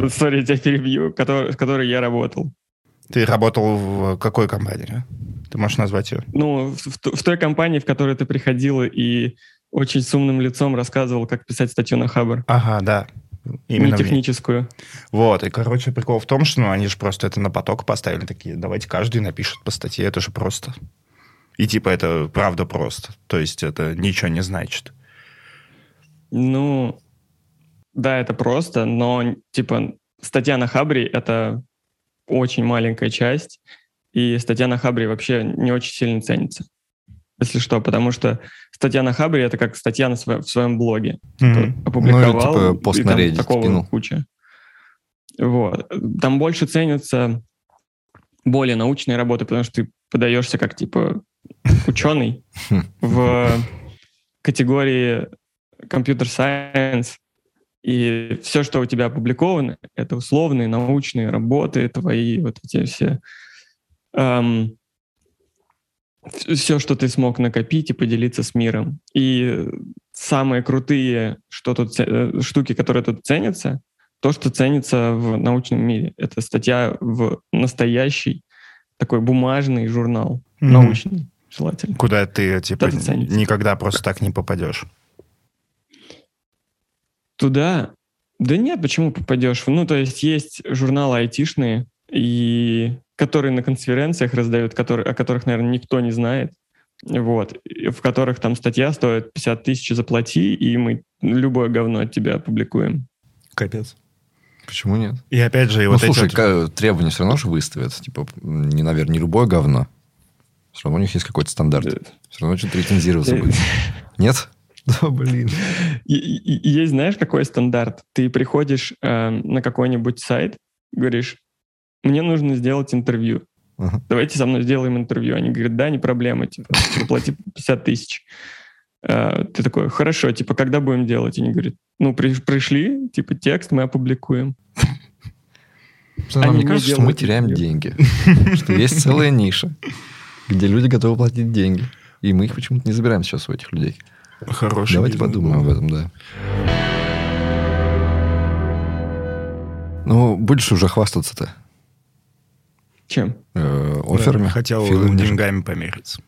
Сори, я тебя перебью, который, с которой я работал. Ты работал в какой компании? Ты можешь назвать ее? Ну, в, в, в той компании, в которой ты приходила и очень с умным лицом рассказывал, как писать статью на Хабр. Ага, да. Именно не техническую. Вот, и, короче, прикол в том, что ну, они же просто это на поток поставили, такие, давайте каждый напишет по статье, это же просто. И типа это правда просто. То есть это ничего не значит. Ну, да, это просто, но типа статья на Хабре — это очень маленькая часть, и статья на Хабре вообще не очень сильно ценится. Если что, потому что статья на Хабре это как статья на своем, в своем блоге. Mm-hmm. Опубликовал. Ну, типа пост на Reddit такого скинул. куча. Вот. Там больше ценятся более научные работы, потому что ты подаешься как типа ученый в категории компьютер сайенс, и все, что у тебя опубликовано, это условные научные работы, твои вот эти все эм, все, что ты смог накопить и поделиться с миром. И самые крутые что тут, э, штуки, которые тут ценятся, то, что ценится в научном мире. Это статья в настоящий такой бумажный журнал, mm-hmm. научный, желательно. Куда ты, типа, никогда просто так не попадешь. Туда? Да нет, почему попадешь? Ну, то есть есть журналы айтишные, и которые на конференциях раздают, которые, о которых, наверное, никто не знает, вот, в которых там статья стоит 50 тысяч заплати, и мы любое говно от тебя опубликуем. Капец. Почему нет? И опять же, и Ну, вот слушай, эти... вот- требования все равно же выставят. Типа, не, наверное, не любое говно. Все равно у них есть какой-то стандарт. Все равно что-то рецензироваться будет. Нет? Да, блин. И- и- и Есть, знаешь, какой стандарт? Ты приходишь э, на какой-нибудь сайт, говоришь, мне нужно сделать интервью. Ага. Давайте со мной сделаем интервью. Они говорят, да, не проблема, типа, заплати 50 тысяч. Э, Ты такой, хорошо, типа, когда будем делать? Они говорят, ну, при- пришли, типа, текст мы опубликуем. Они Мне не кажется, что мы теряем деньги. Что есть целая ниша, где люди готовы платить деньги. И мы их почему-то не забираем сейчас у этих людей. Хороший Давайте бизнес подумаем об этом, да. Ну, будешь уже хвастаться-то Чем? э, офферами. Хотел филами. деньгами помериться.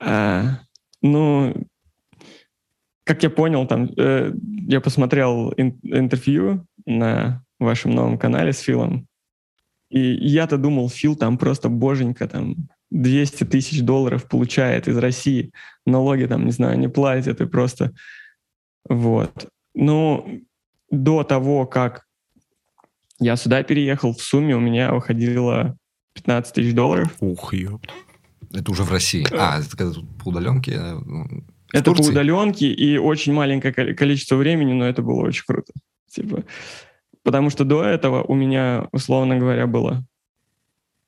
А, ну, как я понял, там, э, я посмотрел ин- интервью на вашем новом канале с Филом, и я-то думал, Фил там просто боженька, там, 200 тысяч долларов получает из России, налоги там, не знаю, не платит, и просто... Вот. Ну, до того, как я сюда переехал, в сумме у меня выходило 15 тысяч долларов. Ух, ёпт. Это уже в России. А, это когда тут по удаленке. ну, Это по Турции? удаленке и очень маленькое коли- количество времени, но это было очень круто. Типа, потому что до этого у меня, условно говоря, было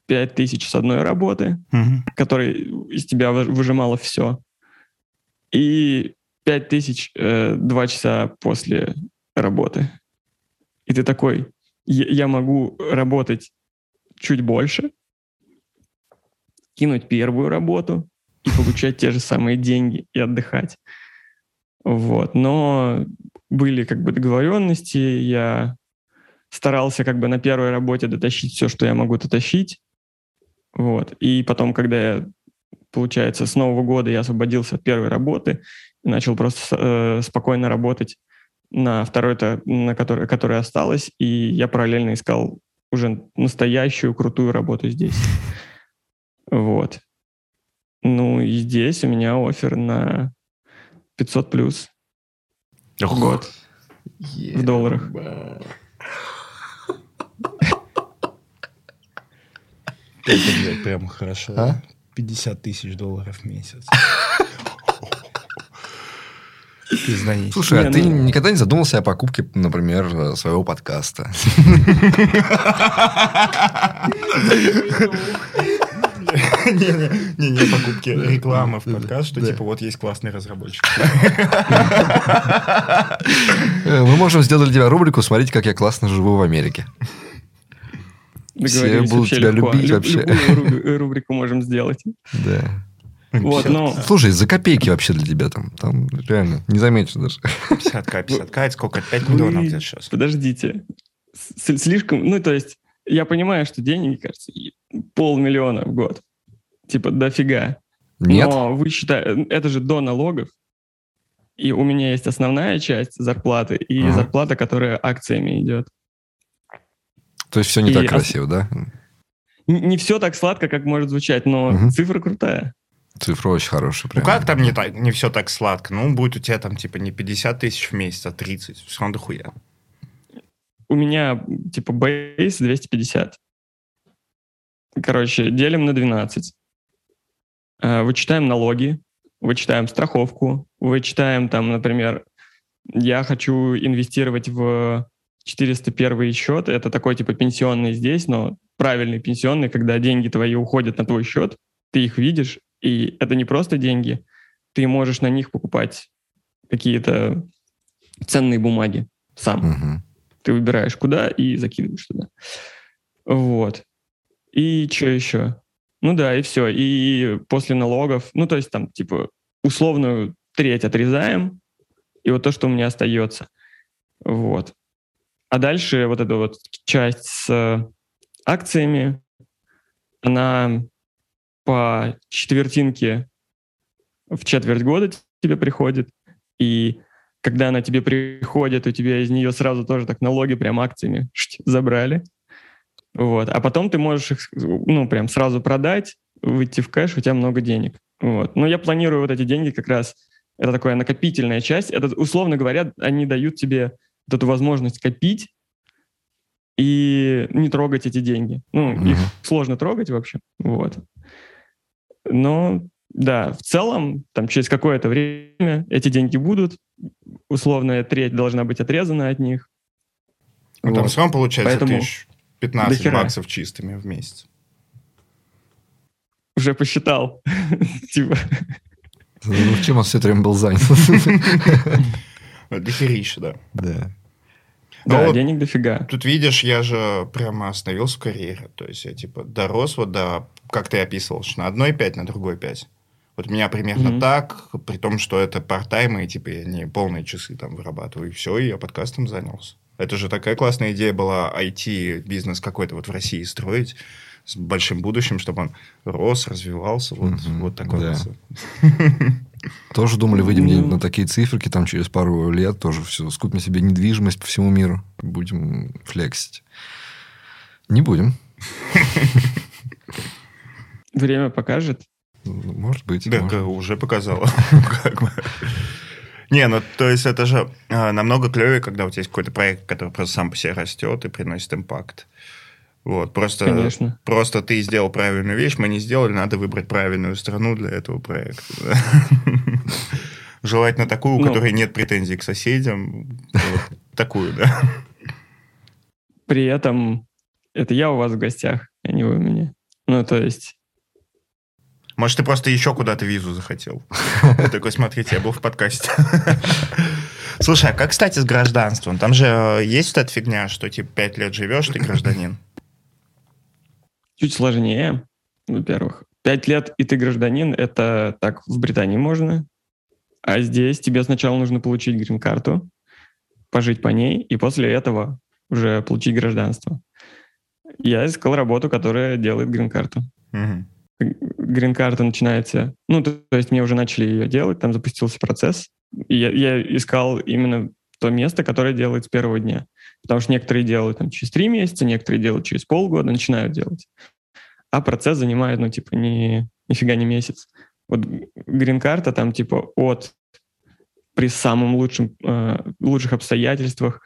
5 тысяч с одной работы, Мгм. которая из тебя вы- выжимала все, и 5 тысяч э, два часа после работы. И ты такой, я могу работать чуть больше, кинуть первую работу и получать те же самые деньги и отдыхать. Вот. Но были как бы договоренности, я старался как бы на первой работе дотащить все, что я могу дотащить. Вот. И потом, когда я, получается, с Нового года я освободился от первой работы и начал просто э, спокойно работать на второй-то, на которой, которая осталась, и я параллельно искал уже настоящую крутую работу здесь. Вот. Ну и здесь у меня офер на 500 плюс год в долларах. Это, блядь, прям хорошо. А? 50 тысяч долларов в месяц. [laughs] Пизданите. Слушай, Не, а ты ну- никогда не задумался о покупке, например, своего подкаста? [laughs] Не-не, покупки рекламы в подкаст, что типа вот есть классный разработчик. [laughs] Э, Мы можем сделать для тебя рубрику «Смотрите, как я классно живу в Америке». Договорились будут тебя легко. любить Люб- вообще. Любую рубри- рубрику можем сделать. Да. Вот, ну, Слушай, за копейки вообще для тебя там. Там реально не заметишь даже. 50к, 50к, это сколько? 5 миллионов Вы- где сейчас? подождите. С- Слишком, ну, то есть, я понимаю, что деньги, кажется, полмиллиона в год. Типа, дофига. Нет? Но вы считаете, это же до налогов. И у меня есть основная часть зарплаты и Ага. зарплата, которая акциями идет. То есть все не И так ос- красиво, да? Н- Не все так сладко, как может звучать, но Мгм. цифра крутая. Цифра очень хорошая. Ну прям. как там не, так, не все так сладко? Ну, будет у тебя там типа не 50 тысяч в месяц, а 30. Все равно дохуя. У меня, типа, бейс 250. Короче, делим на 12. Э, Вычитаем налоги, вычитаем страховку, вычитаем там, например, я хочу инвестировать в 401 счет. Это такой типа пенсионный здесь, но правильный пенсионный, когда деньги твои уходят на твой счет, ты их видишь, и это не просто деньги, ты можешь на них покупать какие-то ценные бумаги сам. Мгм. Ты выбираешь куда и закидываешь туда. Вот. И что еще? Ну да, и все. И после налогов, ну то есть там типа условную треть отрезаем, и вот то, что у меня остается. Вот. А дальше вот эта вот часть с э, акциями, она по четвертинке в четверть года тебе приходит, и когда она тебе приходит, у тебя из нее сразу тоже так налоги прям акциями [laughs] шть, забрали. Вот. А потом ты можешь их, ну, прям сразу продать, выйти в кэш, у тебя много денег. Вот. Но я планирую вот эти деньги как раз, это такая накопительная часть. Это, условно говоря, они дают тебе вот эту возможность копить и не трогать эти деньги. Ну, Мгм. их сложно трогать вообще. Вот. Но да, в целом, там через какое-то время эти деньги будут, условная треть должна быть отрезана от них. Ну, там Вот. все равно получается Поэтому тысяч 15 дохера. баксов чистыми в месяц. Уже посчитал. [laughs] Типа, Ну, чем он все это время был занят? [laughs] Дохерища, да. Да. Ну да, вот денег дофига. Тут видишь, я же прямо остановился в карьере. То есть я типа дорос вот до, как ты описывал, что на одной 5, на другой 5. Вот у меня примерно Мгм. так, при том, что это парт-тайм, и типа я не полные часы там вырабатываю, и все, и я подкастом занялся. Это же такая классная идея была IT-бизнес какой-то вот в России строить с большим будущим, чтобы он рос, развивался, вот, Мгм, вот такое да. вот. [laughs] Тоже думали, выйдем где-нибудь на такие циферки, там через пару лет тоже все, скупим себе недвижимость по всему миру, будем флексить. Не будем. [laughs] Время покажет. Может быть. Да, может. уже [laughs] бы. Не, ну то есть это же а, намного клевее, когда у тебя есть какой-то проект, который просто сам по себе растет и приносит импакт. Вот, просто, Конечно. просто ты сделал правильную вещь, мы не сделали, надо выбрать правильную страну для этого проекта. Желательно такую, у Ну. которой нет претензий к соседям. Такую, да. При этом это я у вас в гостях, а не вы у меня. Ну, то есть, Может, ты просто еще куда-то визу захотел. Такой, смотрите, я был в подкасте. Слушай, а как, кстати, с гражданством? Там же э, есть вот эта фигня, что типа пять лет живешь, ты гражданин. Чуть сложнее, во-первых. Пять лет, и ты гражданин, это так в Британии можно. А здесь тебе сначала нужно получить грин-карту, пожить по ней, и после этого уже получить гражданство. Я искал работу, которая делает грин-карту. Мгм. Грин-карта начинается... Ну, то, то есть мне уже начали ее делать, там запустился процесс. И я, я искал именно то место, которое делает с первого дня. Потому что некоторые делают там через три месяца, некоторые делают через полгода, начинают делать. А процесс занимает, ну, типа, ни, нифига не месяц. Вот грин-карта там, типа, от при самом лучшем, э, лучших обстоятельствах,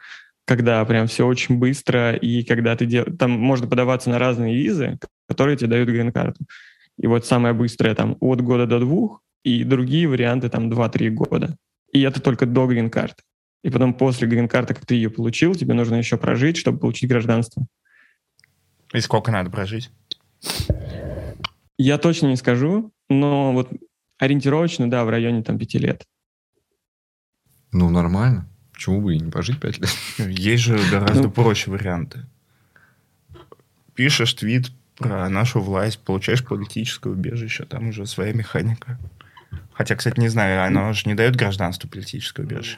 когда прям все очень быстро, и когда ты дел... Там можно подаваться на разные визы, которые тебе дают грин-карту. И вот самое быстрое там от года до двух, и другие варианты там 2-3 года. И это только до грин-карты. И потом после грин-карты, как ты ее получил, тебе нужно еще прожить, чтобы получить гражданство. И сколько надо прожить? Я точно не скажу, но вот ориентировочно, да, в районе там пяти лет. Ну, нормально. Почему бы и не пожить пять лет? [laughs] Есть же гораздо Ну. проще варианты. Пишешь твит про нашу власть, получаешь политическое убежище, там уже своя механика. Хотя, кстати, не знаю, оно же не дает гражданство политическое убежище.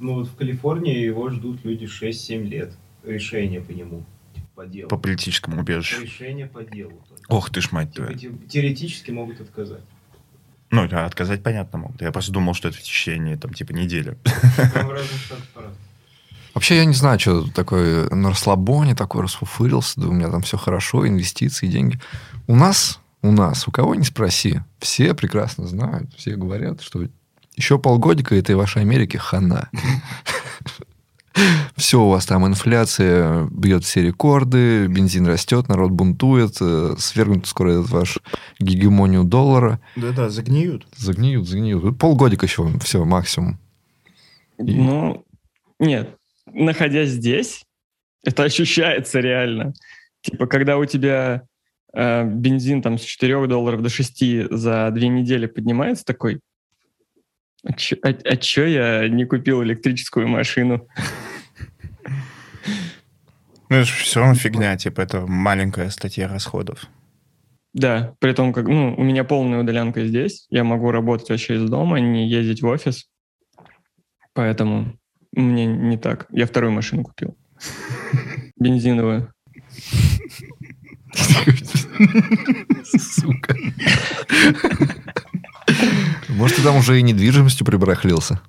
Ну вот в Калифорнии его ждут люди 6-7 лет. Решение по нему. Типа, по делу. По политическому убежищу. Решение по делу. только. Ох ты ж, мать Типа, теоретически могут отказать. Ну, отказать понятно могут. Я просто думал, что это в течение, там, типа, недели. Там в разных штатах по-разному. Вообще, я не знаю, что такое на расслабоне, такой расфуфырился, да у меня там все хорошо, инвестиции, деньги. У нас, у нас, у кого не спроси, все прекрасно знают, все говорят, что еще полгодика этой вашей Америки хана. Все у вас там инфляция бьет все рекорды, бензин растет, народ бунтует, э, свергнут скоро этот ваш гегемонию доллара. Да-да, загниют. Загниют, загниют. Полгодика еще, все, максимум. И- Ну, нет, находясь здесь, это ощущается реально. Типа, когда у тебя э, бензин там с 4 долларов до 6 за две недели поднимается, такой, а чё, а- а чё я не купил электрическую машину? Ну, это все равно фигня, типа, это маленькая статья расходов. Да, при том, как, ну, у меня полная удаленка здесь, я могу работать вообще из дома, не ездить в офис, поэтому мне не так. Я вторую машину купил. Бензиновую. Сука. Может, ты там уже и недвижимостью прибарахлился?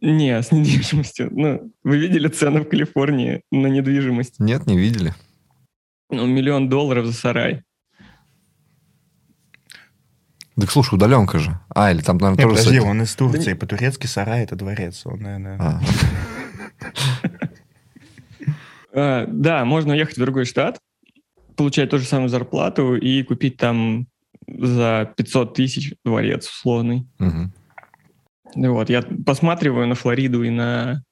Не, с недвижимостью. Ну, вы видели цены в Калифорнии на недвижимость? Нет, не видели. Ну, миллион долларов за сарай. Так слушай, удаленка же. А, или там, наверное, Не, тоже... подожди, сайт. он из Турции. По-турецки сарай – это дворец. Он, наверное... А, [laughs] А, да, можно уехать в другой штат, получать ту же самую зарплату и купить там за 500 тысяч дворец условный. Мгм. Вот, я посматриваю на Флориду и на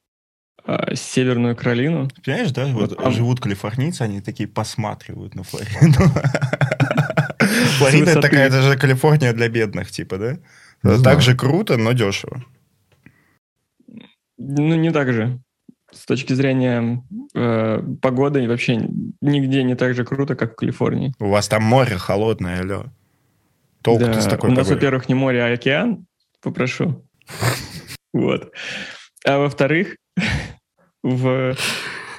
а, Северную Каролину. Понимаешь, да? Вот Вот, а- живут калифорнийцы, они такие посматривают на Флориду. [laughs] Флорида такая, это же Калифорния для бедных, типа, да? Не знаю. так же круто, но дешево. Ну, не так же. С точки зрения э, погоды и вообще нигде не так же круто, как в Калифорнии. У вас там море холодное, алло. Толку-то Да, с такой У нас, погодой. во-первых, не море, а океан. Попрошу. [laughs] Вот. А во-вторых, в,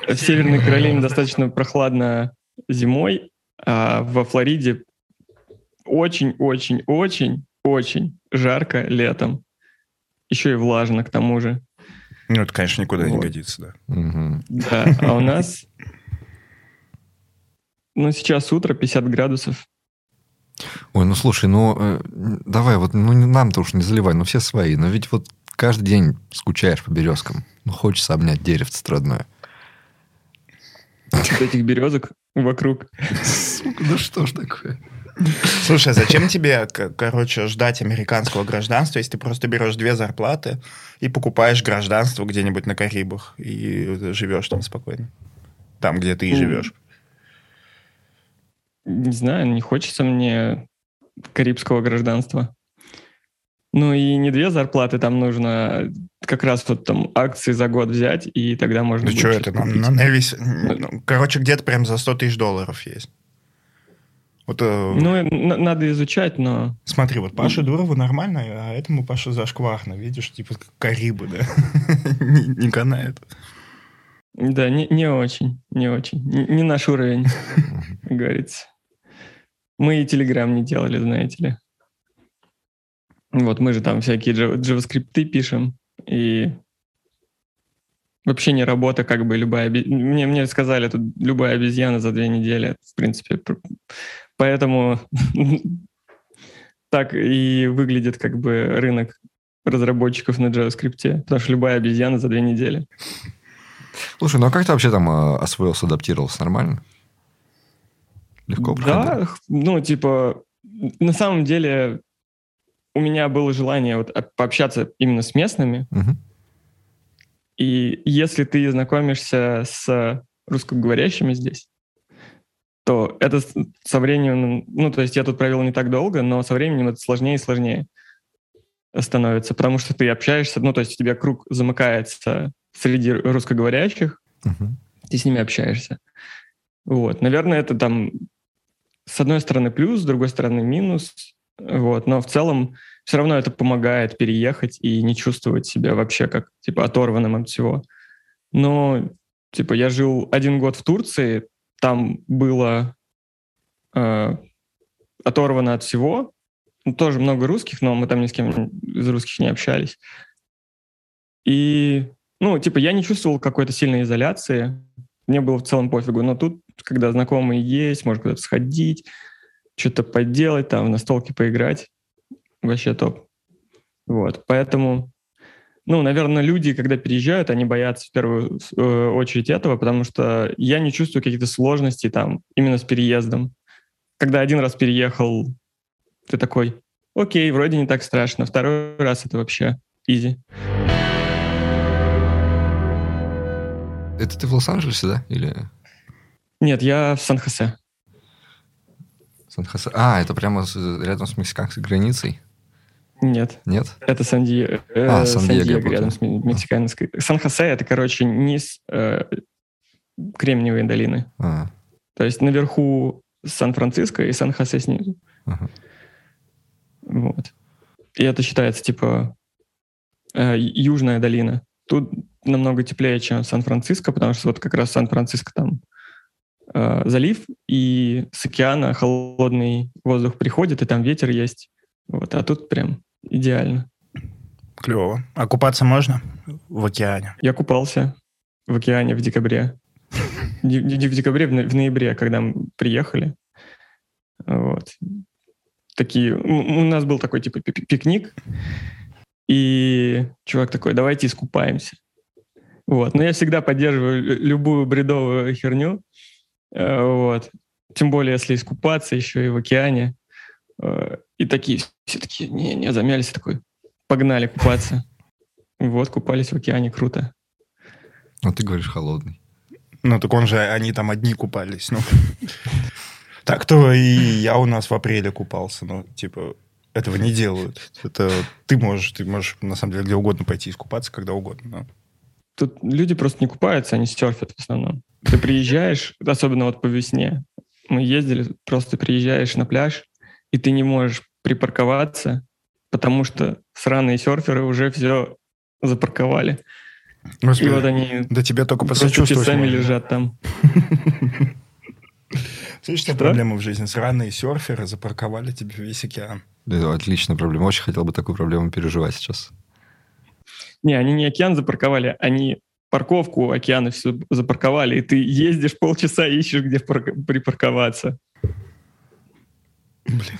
в Северной Каролине достаточно прохладно зимой, а во Флориде очень-очень-очень-очень жарко летом. Еще и влажно к тому же. Ну, это, конечно, никуда не Вот. годится, да. Да, а у нас... Ну, сейчас утро, 50 градусов. Ой, ну слушай, ну э, давай, вот ну не- нам-то уж не заливай, ну все свои. Но ведь вот каждый день скучаешь по березкам. Ну, хочется обнять деревце родное. Вот этих березок вокруг. Сука, ну что ж такое? Слушай, а зачем тебе, короче, ждать американского гражданства, если ты просто берешь две зарплаты и покупаешь гражданство где-нибудь на Карибах и живешь там спокойно? Там, где ты и Ну, живешь. Не знаю, не хочется мне карибского гражданства. Ну и не две зарплаты, там нужно как раз вот там акции за год взять, и тогда можно Да что это? На, на Невис- ну, короче, где-то прям за 100 тысяч долларов есть. Вот э, Ну, и на- надо изучать, но... смотри, вот Паше Дурову нормально, а этому Паше зашкварно. Видишь, типа Карибы, да? [laughs] Не канает. Да, не, очень, не очень. Не, наш уровень, говорится. Мы и Телеграм не делали, знаете ли. Вот, мы же там всякие джаваскрипты пишем, и вообще не работа, как бы любая... Мне, мне сказали, тут любая обезьяна за две недели, в принципе. пр- Поэтому [laughs] так и выглядит как бы рынок разработчиков на JavaScript, потому что любая обезьяна за две недели. Слушай, ну а как ты вообще там э, освоился, адаптировался? Нормально? Легко проходило? Да, ну, типа, на самом деле у меня было желание вот пообщаться именно с местными, Мгм. и если ты знакомишься с русскоговорящими здесь, то это со временем, ну, то есть я тут провел не так долго, но со временем это сложнее и сложнее становится, потому что ты общаешься, ну, то есть у тебя круг замыкается среди русскоговорящих, Мгм. ты с ними общаешься. Вот. Наверное, это там с одной стороны плюс, с другой стороны минус. Вот. Но в целом все равно это помогает переехать и не чувствовать себя вообще как типа оторванным от всего. Но типа я жил один год в Турции, там было э, оторвано от всего. Ну, тоже много русских, но мы там ни с кем из русских не общались. И, ну, типа, я не чувствовал какой-то сильной изоляции. Мне было в целом пофигу. Но тут, когда знакомые есть, можно куда-то сходить, что-то поделать, там, в настолке поиграть, вообще топ. Вот, поэтому, ну, наверное, люди, когда переезжают, они боятся в первую э, очередь этого, потому что я не чувствую каких-то сложностей там именно с переездом. Когда один раз переехал, ты такой, окей, вроде не так страшно. Второй раз это вообще изи. Это ты в Лос-Анджелесе, да? Или Нет, я в Сан-Хосе. Сан-Хосе? А, это прямо с- рядом с мексиканской границей? Нет, Нет? это Сан-Диего. А, Сан-Диего, рядом с ме- мексиканской. Сан-Хосе — это, короче, низ э, Кремниевой долины. А, То есть наверху Сан-Франциско и Сан-Хосе снизу. ага. Вот. И это считается, типа, э, южная долина. Тут намного теплее, чем Сан-Франциско, потому что вот как раз Сан-Франциско там э, залив, и с океана холодный воздух приходит, и там ветер есть. Вот, а тут прям идеально. Клево. А купаться можно в океане? Я купался в океане в декабре. Не, не- в декабре, в, но- в ноябре, когда мы приехали. Вот. Такие... У нас был такой, типа, пи- пикник. И чувак такой, давайте искупаемся. Вот. Но я всегда поддерживаю любую бредовую херню. Э, вот. Тем более, если искупаться еще и в океане. Э, и такие, все такие, не, не, замялись, такой, погнали купаться. Вот, купались в океане, круто. Ну, ты говоришь холодный. Ну, так он же, они там одни купались. Ну. [laughs] Так-то и я у нас в апреле купался. Ну, типа, этого не делают. Это ты можешь, ты можешь на самом деле где угодно пойти искупаться, когда угодно. Но... Тут люди просто не купаются, они серфят в основном. Ты приезжаешь, особенно вот по весне, мы ездили, просто приезжаешь на пляж, и ты не можешь припарковаться, потому что сраные серферы уже все запарковали. Господи, и вот они да тебе только посочувствовать сами можно. лежат там. [laughs] Слышишь, что проблема в жизни? Сраные серферы запарковали тебе весь океан. Да, отличная проблема. Очень хотел бы такую проблему переживать сейчас. Не, они не океан запарковали, они парковку океана все запарковали, и ты ездишь полчаса, ищешь, где припарковаться. Блин.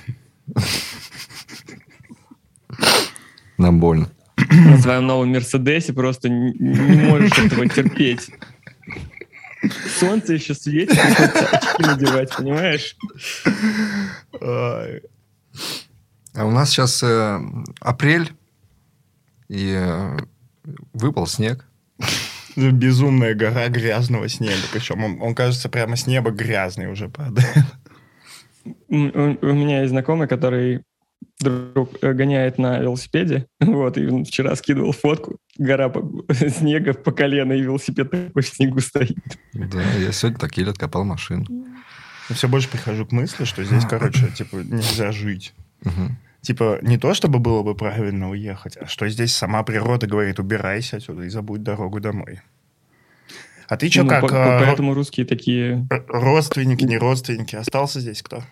Нам больно. На своем новом Мерседесе просто не, не можешь этого терпеть. Солнце еще светит, приходится очки надевать, понимаешь? А у нас сейчас э, апрель, и э, выпал снег. [laughs] Безумная гора грязного снега. Причем он, он кажется, прямо с неба грязный уже падает. У, у меня есть знакомый, который друг э, гоняет на велосипеде, [laughs] вот, и он вчера скидывал фотку, гора по, [laughs] снега по колено, и велосипед такой в снегу стоит. Да, я сегодня так еле откопал машину. Я все больше прихожу к мысли, что здесь, короче, типа, нельзя жить. Угу. Типа, не то, чтобы было бы правильно уехать, а что здесь сама природа говорит, убирайся отсюда и забудь дорогу домой. А ты что, ну, как... По, а, поэтому русские такие... Родственники, не родственники. Остался здесь кто?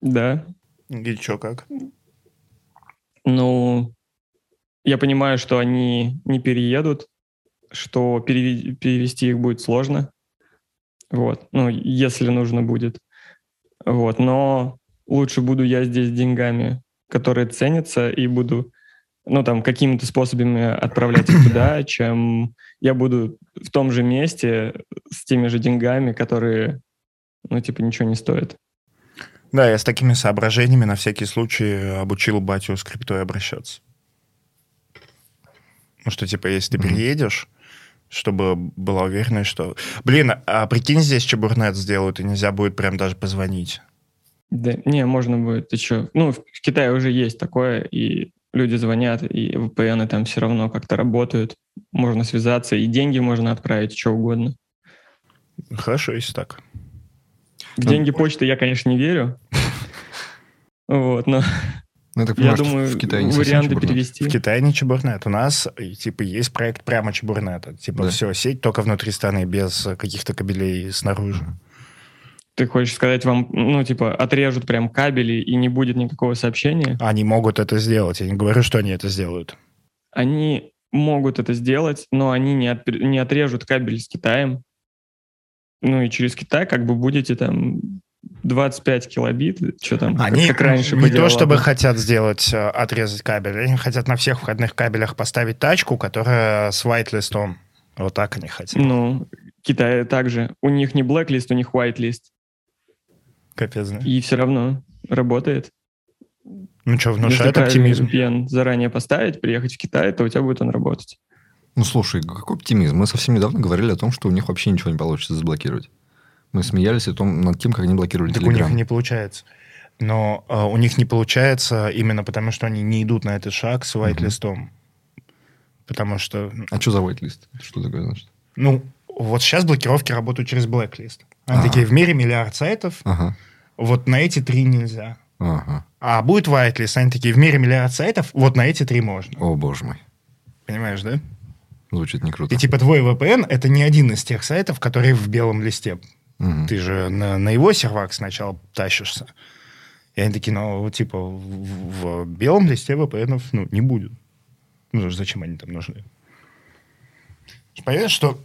Да. И что, как? Ну, я понимаю, что они не переедут, что перевести их будет сложно. Вот. Ну, если нужно будет. Вот. Но лучше буду я здесь деньгами, которые ценятся, и буду ну, там, какими-то способами отправлять их туда, [coughs] чем я буду в том же месте с теми же деньгами, которые, ну, типа, ничего не стоят. Да, я с такими соображениями на всякий случай обучил батю с криптой обращаться. Ну, что, типа, если ты приедешь, чтобы была уверенность, что... Блин, а прикинь, здесь чебурнет сделают, и нельзя будет прям даже позвонить. Да, не, можно будет. Ты что? Ну, в Китае уже есть такое, и люди звонят, и VPN там все равно как-то работают. Можно связаться, и деньги можно отправить, что угодно. Хорошо, если так. В деньги почты я, конечно, не верю. Вот, но ну, я, понимаю, думаю, в Китае не варианты перевести. В Китае не чебурнет. У нас, типа, есть проект прямо чебурнета. Типа, да. все, сеть только внутри страны, без каких-то кабелей снаружи. Ты хочешь сказать, вам, ну, типа, отрежут прям кабели и не будет никакого сообщения? Они могут это сделать. Я не говорю, что они это сделают. Они могут это сделать, но они не, от, не отрежут кабель с Китаем ну и через Китай как бы будете там 25 килобит, что там, они как, как раньше не то чтобы хотят сделать, э, отрезать кабель, они хотят на всех входных кабелях поставить тачку, которая с whitelist. Вот так они хотят. Ну, Китай также. У них не blacklist, у них whitelist. Капец, да? И все равно работает. Ну что, внушает Если оптимизм. VPN заранее поставить, приехать в Китай, то у тебя будет он работать. Ну, слушай, какой оптимизм? Мы совсем недавно говорили о том, что у них вообще ничего не получится заблокировать. Мы смеялись о том, над тем, как они блокировали так Telegram. у них не получается. Но э, у них не получается именно потому, что они не идут на этот шаг с whitelist. Угу. Потому что... А что за whitelist? Что такое значит? Ну, вот сейчас блокировки работают через blacklist. Они ага. такие, в мире миллиард сайтов, ага. вот на эти три нельзя. Ага. А будет whitelist, они такие, в мире миллиард сайтов, вот на эти три можно. О, боже мой. Понимаешь, да? Звучит не круто. И типа твой VPN это не один из тех сайтов, которые в белом листе. Угу. Ты же на, на его сервак сначала тащишься. И они такие, ну, типа, в, в белом листе VPN ну, не будет. Ну, зачем они там нужны? Понятно, что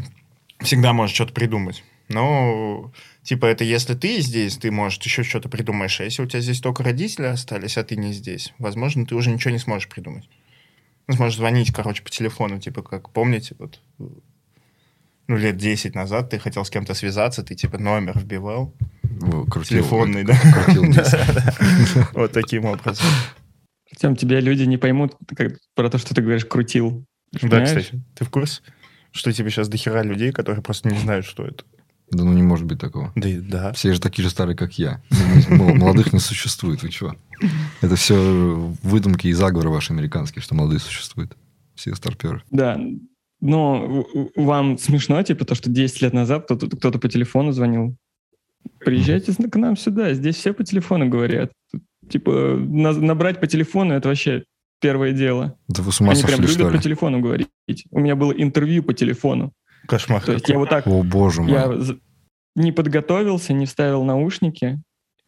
[clears throat] всегда можешь что-то придумать. Но, типа, это если ты здесь, ты, может, еще что-то придумаешь. А если у тебя здесь только родители остались, а ты не здесь, возможно, ты уже ничего не сможешь придумать. Ну, сможешь звонить, короче, по телефону, типа, как помните, вот, ну, лет 10 назад ты хотел с кем-то связаться, ты, типа, номер вбивал. Ну, крутил, Телефонный, [laughs] да? Вот таким образом. Артем, тебя люди не поймут про то, что ты говоришь «крутил». Да, кстати, ты в курсе, что тебе сейчас дохера людей, которые просто не знают, что это? Да ну не может быть такого. Да, и- да. Все же такие же старые, как я. Ну, Молодых не существует, вы чего? Это все выдумки и заговоры ваши американские, что молодые существуют. Все старперы. Да, но вам смешно, типа, то, что 10 лет назад кто-то, кто-то по телефону звонил. Приезжайте к нам сюда, здесь все по телефону говорят. Типа, на- набрать по телефону — это вообще первое дело. Да вы с ума Они прям сошли, любят что по ли? телефону говорить. У меня было интервью по телефону. Кошмар. То есть я вот так О, боже мой. Я не подготовился, не вставил наушники,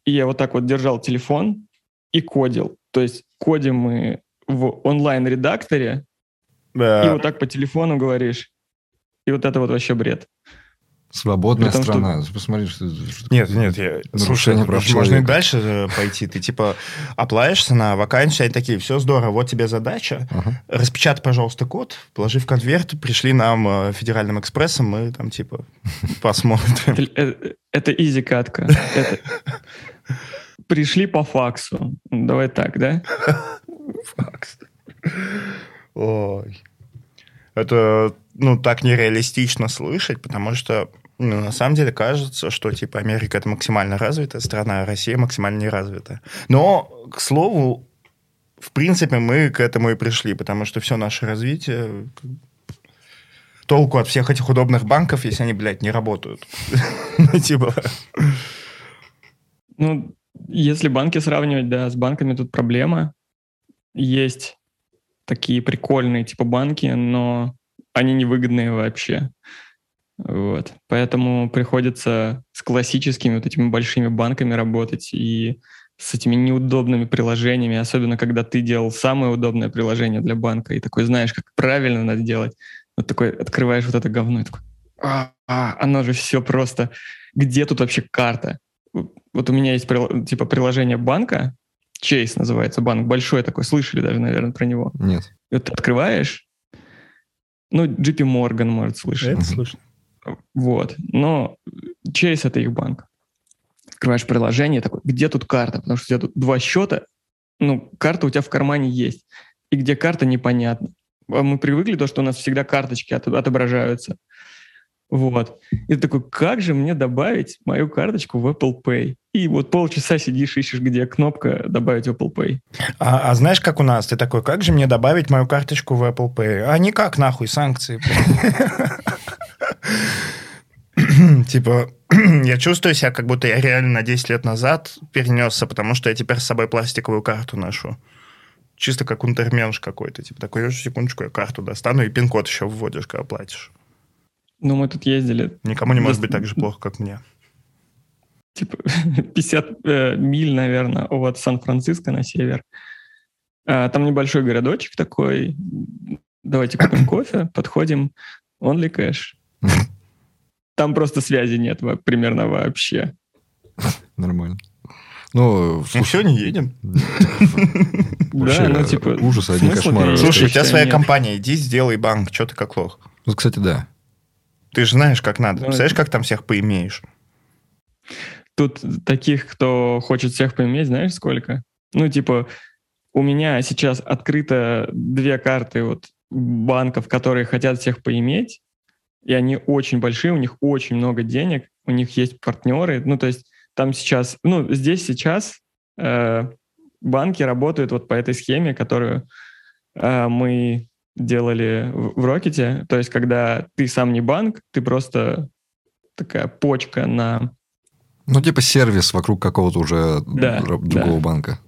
и я вот так вот держал телефон и кодил. То есть кодим мы в онлайн-редакторе, и Да. вот так по телефону говоришь. И вот это вот вообще бред. Свободная При том, что- страна. Посмотри, что... что- Нет, нет, я... слушай, Нарушение прав можно и дальше э, пойти. Ты типа оплаешься на вакансию, они такие, все здорово, вот тебе задача, Ага. распечатай, пожалуйста, код, положи в конверт, пришли нам э, федеральным экспрессом, мы там типа посмотрим. Это, э, это изи катка. Это- Пришли по факсу. Давай так, да? Факс. Ой. Это, ну, так нереалистично слышать, потому что, ну, на самом деле кажется, что, типа, Америка — это максимально развитая страна, а Россия максимально неразвитая. Но, к слову, в принципе, мы к этому и пришли, потому что все наше развитие... Толку от всех этих удобных банков, если они, блядь, не работают. [laughs] Ну, Типа... Ну, если банки сравнивать, да, с банками тут проблема. Есть такие прикольные типа банки, но они невыгодные вообще. Вот. Поэтому приходится с классическими вот этими большими банками работать и с этими неудобными приложениями, особенно когда ты делал самое удобное приложение для банка и такой знаешь, как правильно надо делать. Вот такой открываешь вот это говно и такой, а, а, оно же все просто. Где тут вообще карта? вот у меня есть прил- типа приложение банка, Chase называется банк, большой такой, слышали даже, наверное, про него. Нет. И вот ты открываешь, ну, JP Morgan, может, слышать. Это слышно. Вот. Но Chase — это их банк. Открываешь приложение, такой, где тут карта? Потому что у тебя тут два счета, ну, карта у тебя в кармане есть. И где карта, непонятно. А Мы привыкли то, что у нас всегда карточки от- отображаются. Вот. И ты такой, как же мне добавить мою карточку в Apple Pay? И вот полчаса сидишь, ищешь, где кнопка «Добавить Apple Pay». А, а знаешь, как у нас? Ты такой, как же мне добавить мою карточку в Apple Pay? А никак, нахуй, санкции. [laughs] Типа, [clears throat] я чувствую себя, как будто я реально на 10 лет назад перенесся, потому что я теперь с собой пластиковую карту ношу. Чисто как унтерменш какой-то. Типа, такой, «Ешь, секундочку, я карту достану, и пин-код еще вводишь, когда платишь. Ну, мы тут ездили, Никому не может быть так же плохо, как мне. типа [laughs] 50 э, миль, наверное, от Сан-Франциско на север. А, там небольшой городочек такой. Давайте купим [clears throat] кофе, подходим. Only cash. [laughs] Там просто связи нет во- примерно вообще. [laughs] Нормально. Ну, Ну слушай, все, не едем. [laughs] Да, ну типа... ужас, одни кошмары. Слушай, у тебя своя компания, иди сделай банк, что ты как лох. вот, кстати, да. Ты же знаешь, как надо. Ну, Представляешь, как там всех поимеешь? Тут таких, кто хочет всех поиметь, знаешь, сколько? Ну, типа, у меня сейчас открыто две карты вот банков, которые хотят всех поиметь, и они очень большие, у них очень много денег, у них есть партнеры, ну, то есть там сейчас, ну, здесь сейчас э, банки работают вот по этой схеме, которую э, мы делали в, в Рокете, то есть когда ты сам не банк, ты просто такая почка на Ну, типа сервис вокруг какого-то уже Да, др- другого да. банка.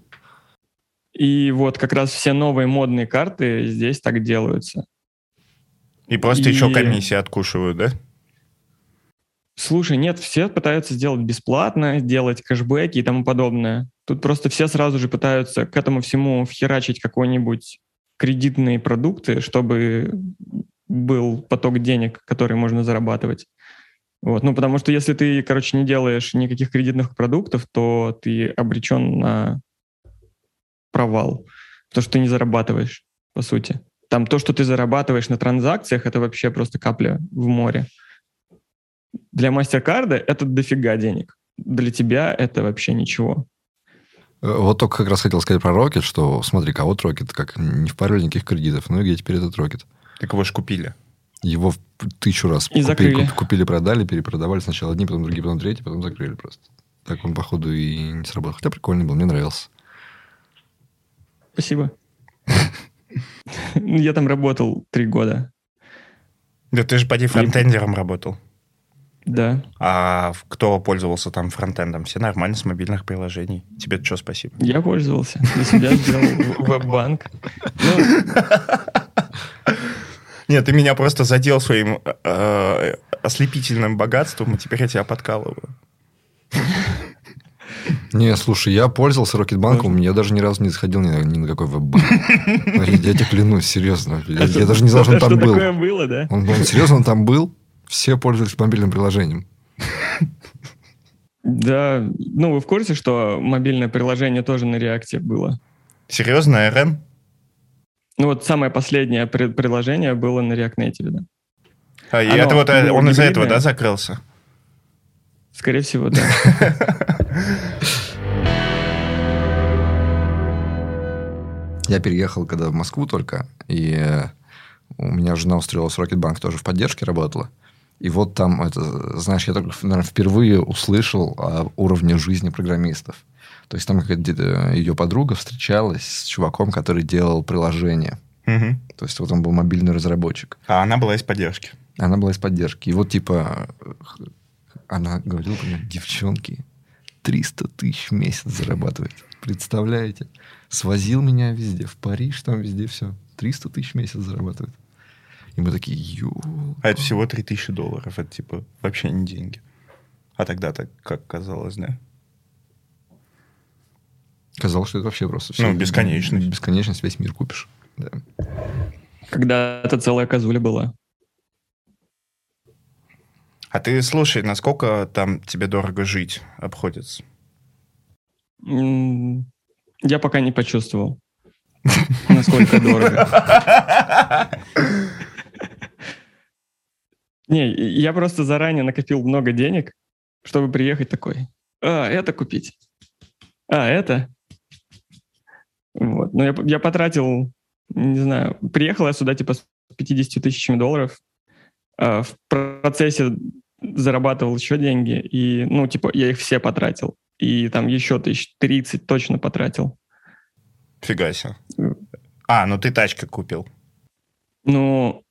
И вот как раз все новые модные карты здесь так делаются. И просто И- еще комиссии откушивают, да? Слушай, нет, все пытаются сделать бесплатно, сделать кэшбэки и тому подобное. Тут просто все сразу же пытаются к этому всему вхерачить какой-нибудь кредитные продукты, чтобы был поток денег, который можно зарабатывать. Вот. Ну, потому что если ты, короче, не делаешь никаких кредитных продуктов, то ты обречен на провал, потому что ты не зарабатываешь, по сути. Там то, что ты зарабатываешь на транзакциях, это вообще просто капля в море. Для MasterCard это дофига денег. Для тебя это вообще ничего. Э, вот только как раз хотел сказать про Rocket, что смотри-ка, а вот Rocket, как не впарили никаких кредитов. Ну и где теперь этот Rocket? Так его же купили. Его в тысячу раз И купили, закрыли. куп- купили, продали, перепродавали сначала одни, потом другие, потом третьи, потом закрыли просто. Так он, походу, и не сработал. Хотя прикольный был, мне нравился. Спасибо. [laughs] Ну, Я там работал три года. Да ты же поди фронтендером работал. Да. А кто пользовался там фронтендом? Все нормально с мобильных приложений. Тебе что, спасибо. Я пользовался. Для себя сделал [laughs] веб-банк. Ну, Нет, ты меня просто задел своим э, ослепительным богатством, и теперь я тебя подкалываю. Не, слушай, я пользовался Рокетбанком, я даже ни разу не заходил ни на, ни на какой веб-банк. [laughs] Я тебе клянусь, серьезно. Я, я даже не знал, что он там был. было, да? Он, он серьезно он там был, все пользовались мобильным приложением. [laughs] Да, ну вы в курсе, что мобильное приложение тоже на реакте было? Серьезно, РН? Ну вот самое последнее при- приложение было на React Native, да. А, и Оно это вот, э, он из-за этого, да, закрылся? Скорее всего, да. [laughs] Я переехал когда в Москву только, и э, у меня жена устроилась в Рокетбанк, тоже в поддержке работала. И вот там, это, знаешь, я только, наверное, впервые услышал о уровне жизни программистов. То есть там какая-то ее подруга встречалась с чуваком, который делал приложение. Мгм. То есть вот он был мобильный разработчик. А она была из поддержки. Она была из поддержки. И вот типа она говорила, мне, девчонки, 300 тысяч в месяц зарабатывает. Представляете? Свозил меня везде, в Париж, там везде все. 300 тысяч в месяц зарабатывает. И мы такие, ю. А это всего 3000 долларов. Это типа вообще не деньги. А тогда так, как казалось, да? Казалось, что это вообще просто Ну, бесконечность. Бесконечность, весь мир купишь. Да. Когда-то целая козуля была. А ты слушай, насколько там тебе дорого жить обходится? Я пока не почувствовал, [laughs] насколько дорого. Не, я просто заранее накопил много денег, чтобы приехать такой. А, это купить. А, это. Вот. Но я, я потратил, не знаю, приехал я сюда типа с 50 тысячами долларов. А, в процессе зарабатывал еще деньги, и, ну, типа, я их все потратил. И там еще тысяч 30 точно потратил. Фига себе. А, ну ты тачка купил. Ну,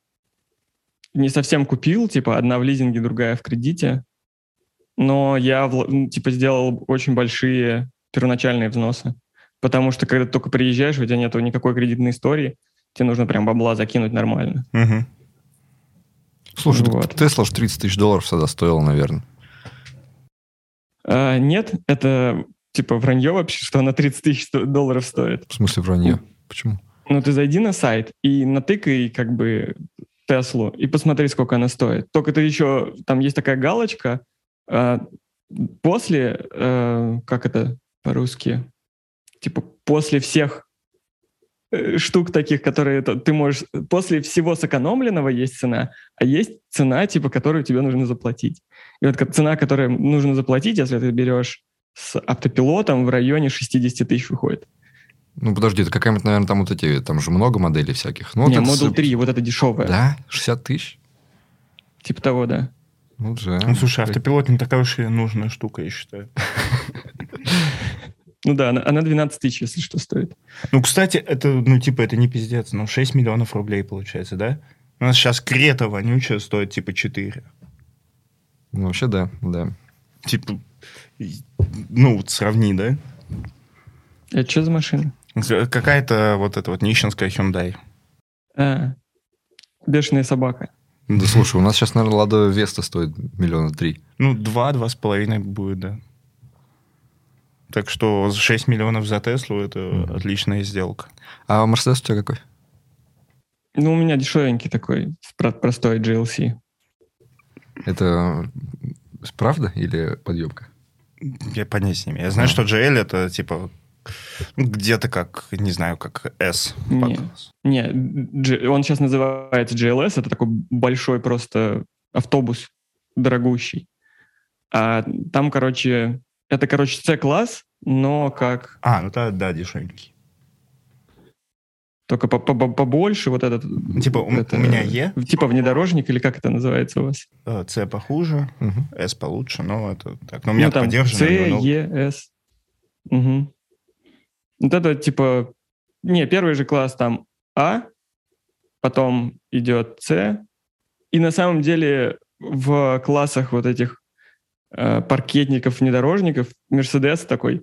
не совсем купил, типа, одна в лизинге, другая в кредите. Но я, ну, типа, сделал очень большие первоначальные взносы. Потому что, когда ты только приезжаешь, у тебя нет никакой кредитной истории, тебе нужно прям бабла закинуть нормально. Мгм. Слушай, Вот. Тесла ж 30 тысяч долларов тогда стоила, наверное. А, нет, это, типа, вранье вообще, что она 30 тысяч долларов стоит. В смысле вранье? Почему? Ну, ты зайди на сайт и натыкай, как бы, Теслу и посмотри, сколько она стоит. Только ты еще, там есть такая галочка, а, после, э, как это по-русски, типа после всех э, штук таких, которые ты можешь, после всего сэкономленного есть цена, а есть цена, типа, которую тебе нужно заплатить. И вот цена, которую нужно заплатить, если ты берешь с автопилотом, в районе 60 тысяч выходит. Ну, подожди, это какая-нибудь, наверное, там вот эти, там же много моделей всяких. Ну, вот Не, это Model с- 3, вот это дешевая. Да? 60 тысяч? Типа того, да. Ну, да. Ну, слушай, автопилот не такая уж и нужная штука, я считаю. [laughs] Ну да, она, она 12 тысяч, если что, стоит. Ну, кстати, это, ну, типа, это не пиздец, ну, 6 миллионов рублей получается, да? У нас сейчас Крета вонючая стоит, типа, 4. Ну, вообще, да, да. Типа, ну, вот сравни, да? Это что за машина? Какая-то вот эта вот нищенская Hyundai. А, бешеная собака. Да слушай, у нас сейчас, наверное, Лада Веста стоит миллиона три. Ну, два, два с половиной будет, да. Так что 6 миллионов за Теслу это Мгм. отличная сделка. А Мерседес у тебя какой? Ну, у меня дешевенький такой, про- простой GLC. Это правда или подъемка? Я понятия не имею. Я знаю, А. что GL это типа где-то как, не знаю, как S. Не, не он сейчас называется GLS, это такой большой просто автобус дорогущий. А там, короче, это, короче, C-класс, но как... А, ну да, да, дешевенький. Только побольше вот этот... Типа у, это, у меня Е. Типа внедорожник или как это называется у вас? С э, похуже, угу. S получше, но это так. Но у меня ну, там поддержано. С, но... Е, С. Угу. Вот это типа... Не, первый же класс там А, потом идет С, и на самом деле в классах вот этих э, паркетников, внедорожников Мерседес такой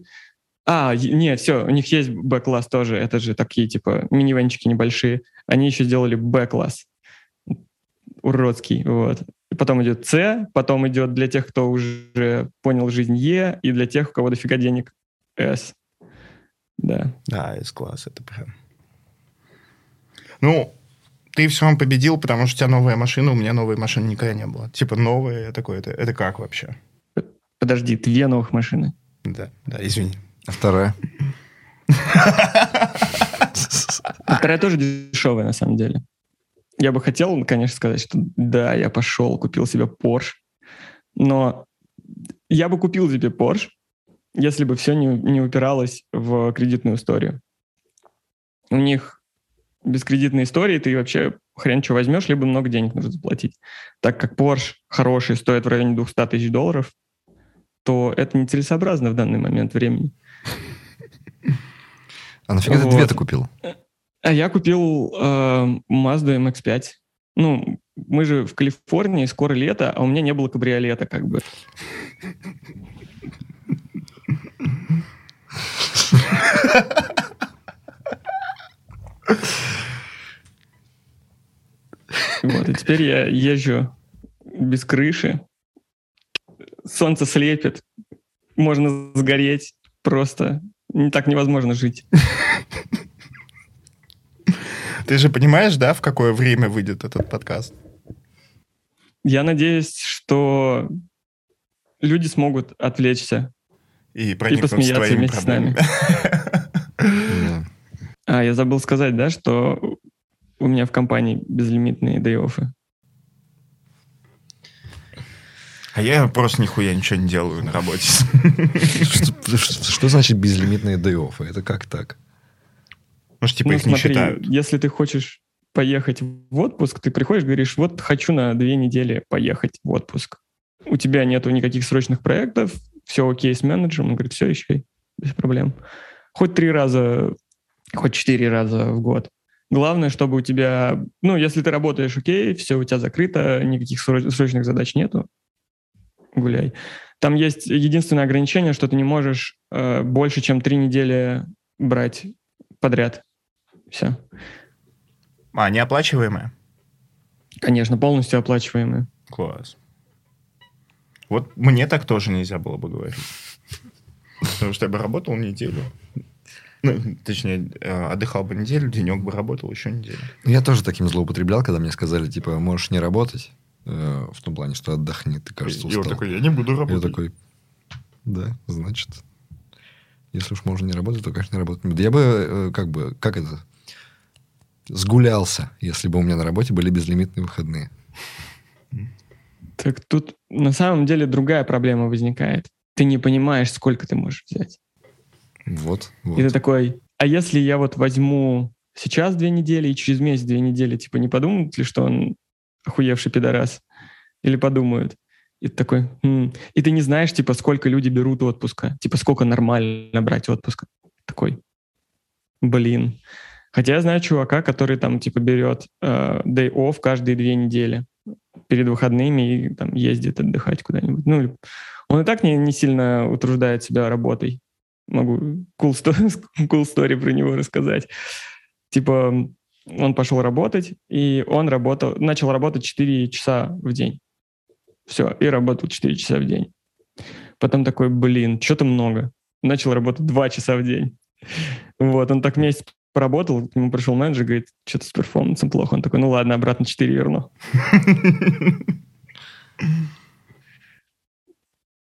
а, нет, все, у них есть Б-класс тоже. Это же такие, типа, минивенчики небольшие. Они еще сделали Б-класс. Уродский, вот. Потом идет С, потом идет для тех, кто уже понял жизнь Е, и для тех, у кого дофига денег С. Да. Да, С-класс, это прям... Ну, ты все равно победил, потому что у тебя новая машина, у меня новой машины никогда не было. Типа новая, такое, это, это как вообще? Подожди, две новых машины. Да, да, извини. А вторая? Вторая тоже дешевая, на самом деле. Я бы хотел, конечно, сказать, что да, я пошел, купил себе Porsche, но я бы купил себе Porsche, если бы все не, не упиралось в кредитную историю. У них без кредитной истории ты вообще хрен что возьмешь, либо много денег нужно заплатить. Так как Porsche хороший стоит в районе 200 тысяч долларов, то это нецелесообразно в данный момент времени. А нафига вот. ты две ты купил? А я купил э, Mazda MX-5. Ну, мы же в Калифорнии, скоро лето, а у меня не было кабриолета, как бы. Вот, и теперь я езжу без крыши. Солнце слепит, можно сгореть просто так невозможно жить. [laughs] Ты же понимаешь, да, в какое время выйдет этот подкаст? Я надеюсь, что люди смогут отвлечься и, и посмеяться вместе проблемами. с нами. [laughs] А, я забыл сказать, да, что у меня в компании безлимитные day-оффы. А я просто нихуя ничего не делаю на работе. Что значит безлимитные day Это как так? Может, типа ну, их не считают. Если ты хочешь поехать в отпуск, ты приходишь, говоришь, вот хочу на две недели поехать в отпуск. У тебя нету никаких срочных проектов, все окей с менеджером, он говорит, все, еще без проблем. Хоть три раза, хоть четыре раза в год. Главное, чтобы у тебя, ну, если ты работаешь окей, все у тебя закрыто, никаких срочных задач нету, гуляй. Там есть единственное ограничение, что ты не можешь э, больше, чем три недели брать подряд. Все. А, неоплачиваемые? Конечно, полностью оплачиваемые. Класс. Вот мне так тоже нельзя было бы говорить. Потому что я бы работал неделю. Ну, точнее, э, отдыхал бы неделю, денек бы работал еще неделю. Я тоже таким злоупотреблял, когда мне сказали, типа, можешь не работать. Э, в том плане, что отдохни, ты, кажется, устал. И он такой, я не буду работать. Я такой, да, значит, если уж можно не работать, то, конечно, не работать Я бы, э, как бы, как это, сгулялся, если бы у меня на работе были безлимитные выходные. Так тут на самом деле другая проблема возникает. Ты не понимаешь, сколько ты можешь взять. Вот, вот. И ты такой, а если я вот возьму сейчас две недели и через месяц две недели, типа не подумают ли, что он охуевший пидорас. Или подумают. И ты такой, хм. и ты не знаешь, типа, сколько люди берут отпуска, типа, сколько нормально брать отпуска. Такой, блин. Хотя я знаю чувака, который там, типа, берет э, day off каждые две недели перед выходными и там ездит отдыхать куда-нибудь. Ну, он и так не, не сильно утруждает себя работой. Могу cool story, [laughs] cool story про него рассказать. Типа, он пошел работать, и он работал, начал работать 4 часа в день. Все, и работал 4 часа в день. Потом такой, блин, что-то много. Начал работать 2 часа в день. [laughs] Вот, он так месяц поработал, к нему пришел менеджер, говорит, что-то с перформансом плохо. Он такой, ну ладно, обратно 4 верну. [laughs]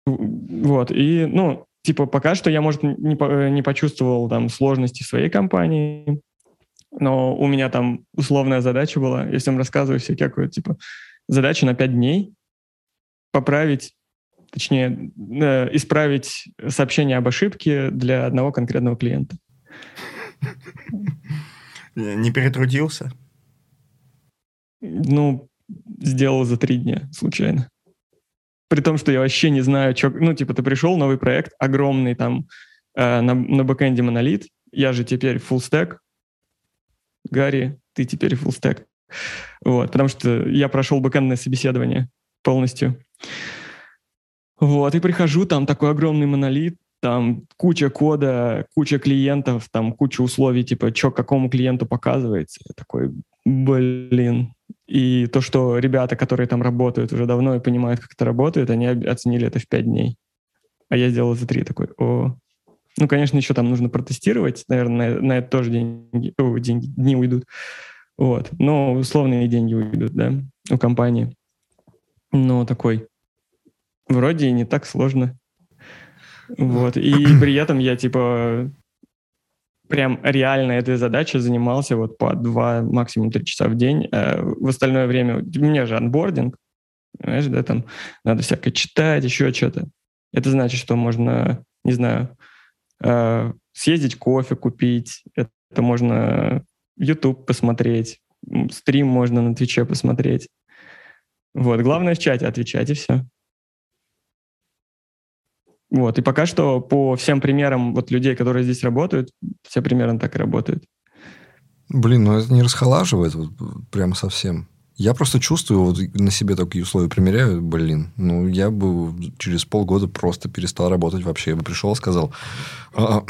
Вот, и, ну, типа, пока что я, может, не, не почувствовал там сложности своей компании, но у меня там условная задача была, если вам рассказываю все какую типа, задача на 5 дней поправить, точнее, э, исправить сообщение об ошибке для одного конкретного клиента. Не перетрудился? Ну, сделал за три дня случайно. При том, что я вообще не знаю, что... Ну, типа, ты пришел, новый проект, огромный там э, на, на бэкэнде монолит, я же теперь full stack. Гарри, ты теперь stack. Вот, потому что я прошел бэкэндное собеседование полностью. Вот, и прихожу, там такой огромный монолит, там куча кода, куча клиентов, там куча условий, типа, что какому клиенту показывается. Я такой, блин. И то, что ребята, которые там работают уже давно и понимают, как это работает, они оценили это в пять дней. А я сделал за три такой, о. Ну, конечно, еще там нужно протестировать, наверное, на, на это тоже деньги, о, деньги, дни уйдут. Вот. Но условные деньги уйдут, да, у компании. Но такой, вроде и не так сложно. Вот. И [clears throat] при этом я, типа, прям реально этой задачей занимался вот по два, максимум три часа в день. А в остальное время у меня же анбординг, знаешь, да, там надо всякое читать, еще что-то. Это значит, что можно, не знаю, съездить кофе купить, это можно YouTube посмотреть, стрим можно на Твиче посмотреть. Вот, главное в чате отвечать, и все. Вот. И пока что по всем примерам вот людей, которые здесь работают, все примерно так и работают. Блин, ну это не расхолаживает вот, прямо совсем. Я просто чувствую, вот на себе такие условия примеряю, блин, ну я бы через полгода просто перестал работать вообще. Я бы пришел и сказал, «А,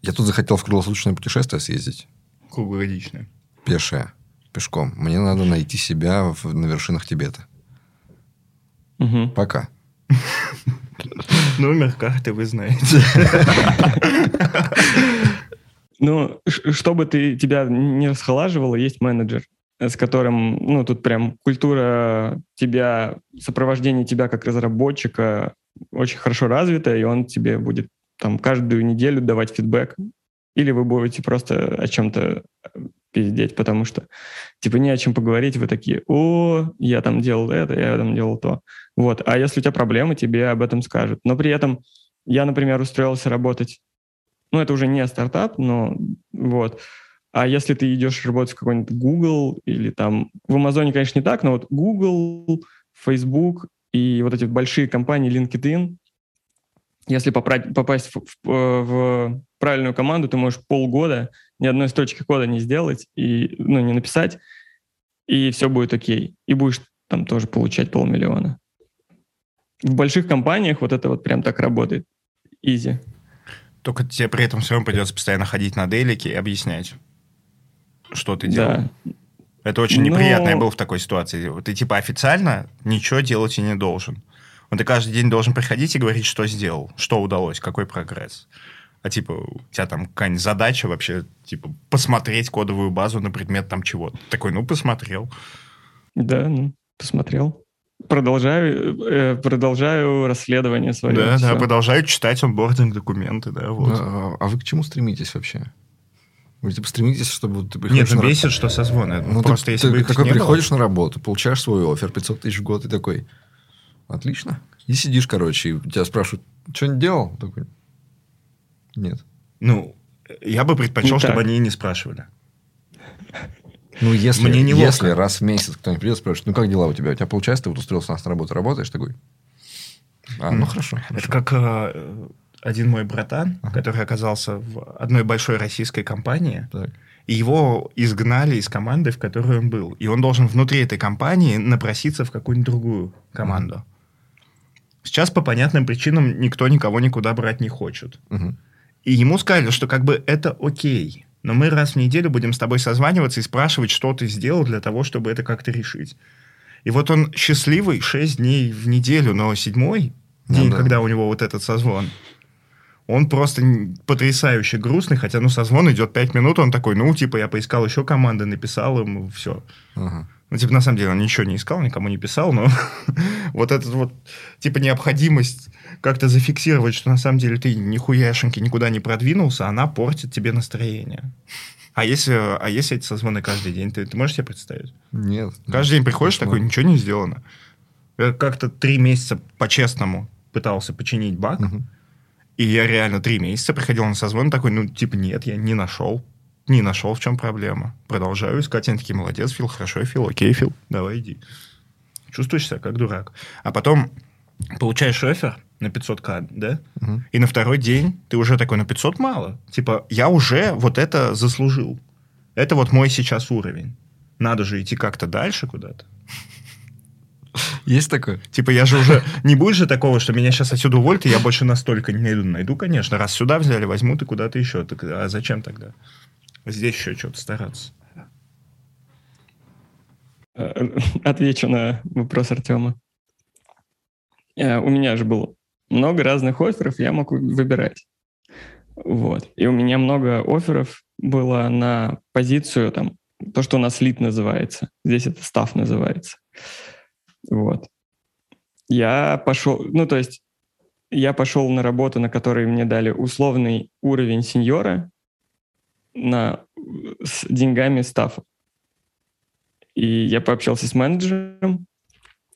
я тут захотел в круглосуточное путешествие съездить. Круглогодичное. Пешее, пешком. Мне надо найти себя в, на вершинах Тибета. Угу. Пока. Номер карты вы знаете. [laughs] Ну, чтобы ты тебя не расхолаживало, есть менеджер, с которым, ну, тут прям культура тебя, сопровождение тебя как разработчика очень хорошо развита, и он тебе будет там каждую неделю давать фидбэк. Или вы будете просто о чем-то пиздеть, потому что, типа, не о чем поговорить, вы такие, о, я там делал это, я там делал то. Вот. А если у тебя проблемы, тебе об этом скажут. Но при этом я, например, устроился работать, ну, это уже не стартап, но вот. А если ты идешь работать в какой-нибудь Google или там... В Амазоне, конечно, не так, но вот Google, Facebook и вот эти большие компании LinkedIn, если попасть в, в, в правильную команду, ты можешь полгода ни одной строчки кода не сделать и ну, не написать, и все будет окей. И будешь там тоже получать полмиллиона. В больших компаниях вот это вот прям так работает. Изи. Только тебе при этом все равно придется постоянно ходить на делики и объяснять, что ты делал. Да. Это очень Но... неприятно. Я был в такой ситуации. Ты типа официально ничего делать и не должен. Но ты каждый день должен приходить и говорить, что сделал, что удалось, какой прогресс. А типа у тебя там какая-нибудь задача вообще, типа посмотреть кодовую базу на предмет там чего-то. Такой, ну, посмотрел. Да, ну, посмотрел. Продолжаю, э, продолжаю расследование свое. Да, все. да, продолжаю читать онбординг документы, да, вот. А, а вы к чему стремитесь вообще? Вы типа стремитесь, чтобы ты приходишь Нет, ну бесит, что созвоны. Ну, Просто ты, если ты, бы такой приходишь было... на работу, получаешь свой офер 500 тысяч в год и такой, отлично. И сидишь, короче, и тебя спрашивают, что не делал? Такой, нет. Ну, я бы предпочел, не чтобы так. они и не спрашивали. Ну, если, Мне не если раз в месяц кто-нибудь придет спрашивает, ну, как дела у тебя? У тебя получается, ты вот устроился у нас на работу, работаешь такой? А, ну, хорошо. Это как э, один мой братан, ага. который оказался в одной большой российской компании, так. и его изгнали из команды, в которой он был. И он должен внутри этой компании напроситься в какую-нибудь другую команду. Ага. Сейчас по понятным причинам никто никого никуда брать не хочет. Угу. И ему сказали, что как бы это окей но мы раз в неделю будем с тобой созваниваться и спрашивать, что ты сделал для того, чтобы это как-то решить. И вот он счастливый 6 дней в неделю, но седьмой ну, день, да. когда у него вот этот созвон, он просто потрясающе грустный, хотя, ну, созвон идет 5 минут, он такой, ну, типа, я поискал еще команды, написал им, все. Ага. Ну, типа, на самом деле, он ничего не искал, никому не писал, но [laughs] вот этот вот, типа, необходимость как-то зафиксировать, что на самом деле ты нихуяшеньки никуда не продвинулся, она портит тебе настроение. А если, а если эти созвоны каждый день, ты, ты можешь себе представить? Нет. Каждый день приходишь такой, ничего не сделано. Я как-то три месяца по-честному пытался починить баг, угу. И я реально три месяца приходил на созвон такой, ну, типа, нет, я не нашел. Не нашел, в чем проблема. Продолжаю искать. Они такие, молодец, Фил, хорошо, Фил, окей, Фил, давай иди. Чувствуешь себя как дурак. А потом получаешь офер на 500к, да? Угу. И на второй день ты уже такой, на 500 мало. Типа, я уже вот это заслужил. Это вот мой сейчас уровень. Надо же идти как-то дальше куда-то. Есть такое? Типа, я же уже... [laughs] Не будет же такого, что меня сейчас отсюда уволят, и я больше настолько не найду. Найду, конечно. Раз сюда взяли, возьмут и куда-то еще. Так, а зачем тогда? Здесь еще что-то стараться. Э, [laughs] отвечу на вопрос Артема. Э, у меня же было много разных офферов, я мог выбирать. Вот. И у меня много офферов было на позицию, там, то, что у нас лид называется. Здесь это став называется. Вот. Я пошел, ну, то есть я пошел на работу, на которой мне дали условный уровень сеньора на, с деньгами стафа. И я пообщался с менеджером,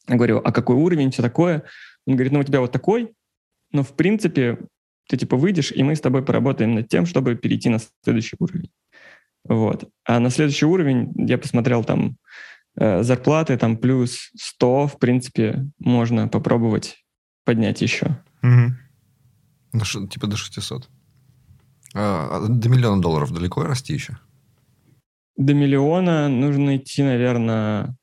говорю, а какой уровень, все такое. Он говорит, ну у тебя вот такой, но в принципе ты типа выйдешь, и мы с тобой поработаем над тем, чтобы перейти на следующий уровень. Вот. А на следующий уровень я посмотрел там зарплаты, там плюс 100, в принципе, можно попробовать поднять еще. Угу. Шо, типа до 600. А, а до миллиона долларов далеко расти еще? До миллиона нужно идти, наверное...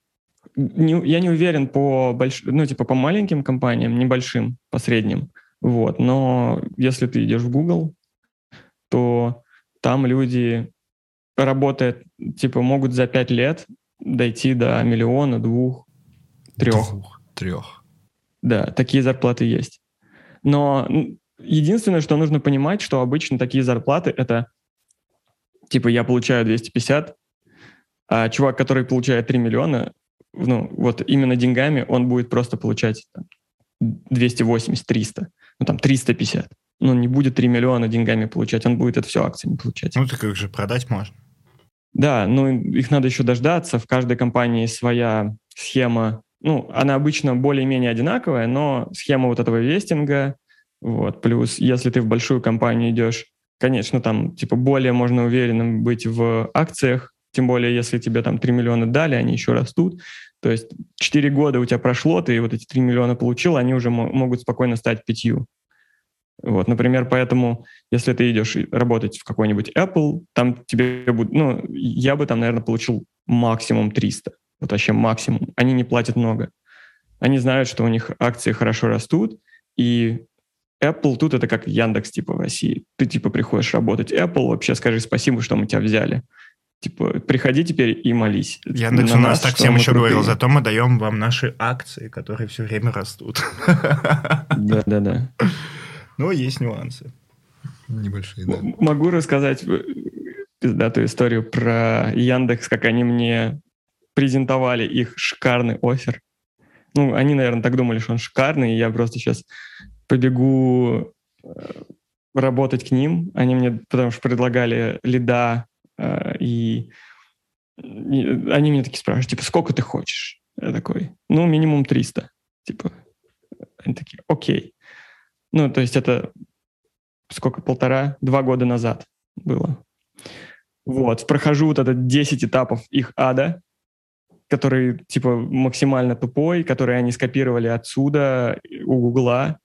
Не, я не уверен по больш... ну, типа по маленьким компаниям, небольшим, по средним. Вот. Но если ты идешь в Google, то там люди работают, типа, могут за пять лет дойти до миллиона, двух, трех. Двух, трех. Да, такие зарплаты есть. Но единственное, что нужно понимать, что обычно такие зарплаты — это типа я получаю 250, а чувак, который получает 3 миллиона, ну, вот именно деньгами он будет просто получать 280-300, ну, там, 350. Ну, не будет 3 миллиона деньгами получать, он будет это все акциями получать. Ну, так их же продать можно. Да, ну, их надо еще дождаться. В каждой компании своя схема. Ну, она обычно более-менее одинаковая, но схема вот этого вестинга, вот, плюс, если ты в большую компанию идешь, конечно, там, типа, более можно уверенным быть в акциях, тем более, если тебе там 3 миллиона дали, они еще растут. То есть 4 года у тебя прошло, ты вот эти 3 миллиона получил, они уже могут спокойно стать пятью. Вот, например, поэтому, если ты идешь работать в какой-нибудь Apple, там тебе будет, ну, я бы там, наверное, получил максимум 300. Вот вообще максимум. Они не платят много. Они знают, что у них акции хорошо растут, и Apple тут это как Яндекс типа в России. Ты типа приходишь работать Apple, вообще скажи спасибо, что мы тебя взяли. Типа, приходи теперь и молись. Яндекс у нас так всем еще крутые. говорил, зато мы даем вам наши акции, которые все время растут. Да-да-да. Но есть нюансы. Небольшие, да. Могу рассказать э, пиздатую историю про Яндекс, как они мне презентовали их шикарный офер. Ну, они, наверное, так думали, что он шикарный, и я просто сейчас побегу э, работать к ним. Они мне потому что предлагали лида Э, и, они меня такие спрашивают, типа, сколько ты хочешь? Я такой, ну, минимум 300. Типа, они такие, окей. Ну, то есть это сколько, полтора, два года назад было. Вот, прохожу вот этот 10 этапов их ада, который, типа, максимально тупой, который они скопировали отсюда, у Гугла,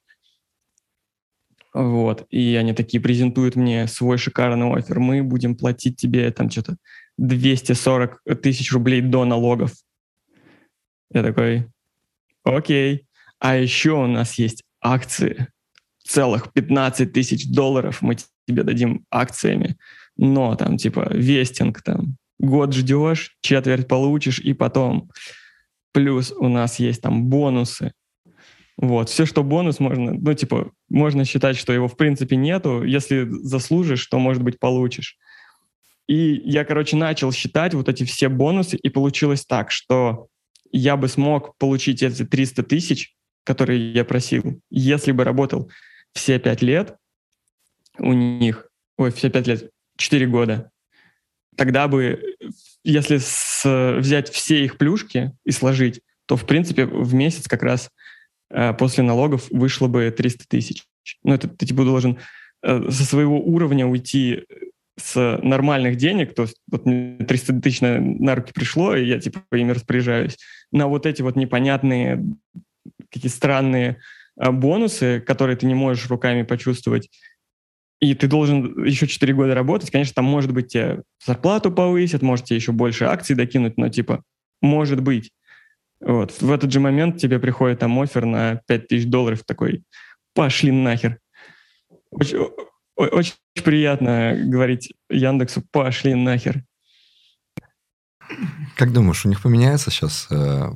вот. И они такие презентуют мне свой шикарный офер. Мы будем платить тебе там что-то 240 тысяч рублей до налогов. Я такой, окей. А еще у нас есть акции. Целых 15 тысяч долларов мы тебе дадим акциями. Но там типа вестинг, там год ждешь, четверть получишь, и потом. Плюс у нас есть там бонусы. Вот, все, что бонус, можно, ну, типа, можно считать, что его в принципе нету. Если заслужишь, то, может быть, получишь. И я, короче, начал считать вот эти все бонусы, и получилось так, что я бы смог получить эти 300 тысяч, который я просил, если бы работал все пять лет у них, ой, все пять лет, четыре года, тогда бы, если с, взять все их плюшки и сложить, то, в принципе, в месяц как раз э, после налогов вышло бы 300 тысяч. Ну, это ты типа должен э, со своего уровня уйти с нормальных денег, то есть вот мне 300 тысяч на, на руки пришло, и я типа ими распоряжаюсь, на вот эти вот непонятные, какие странные э, бонусы, которые ты не можешь руками почувствовать, и ты должен еще 4 года работать, конечно, там может быть тебе зарплату повысят, может тебе еще больше акций докинуть, но типа может быть. Вот. В этот же момент тебе приходит там офер на 5000 долларов такой, пошли нахер. Очень, очень приятно говорить Яндексу, пошли нахер. Как думаешь, у них поменяется сейчас э,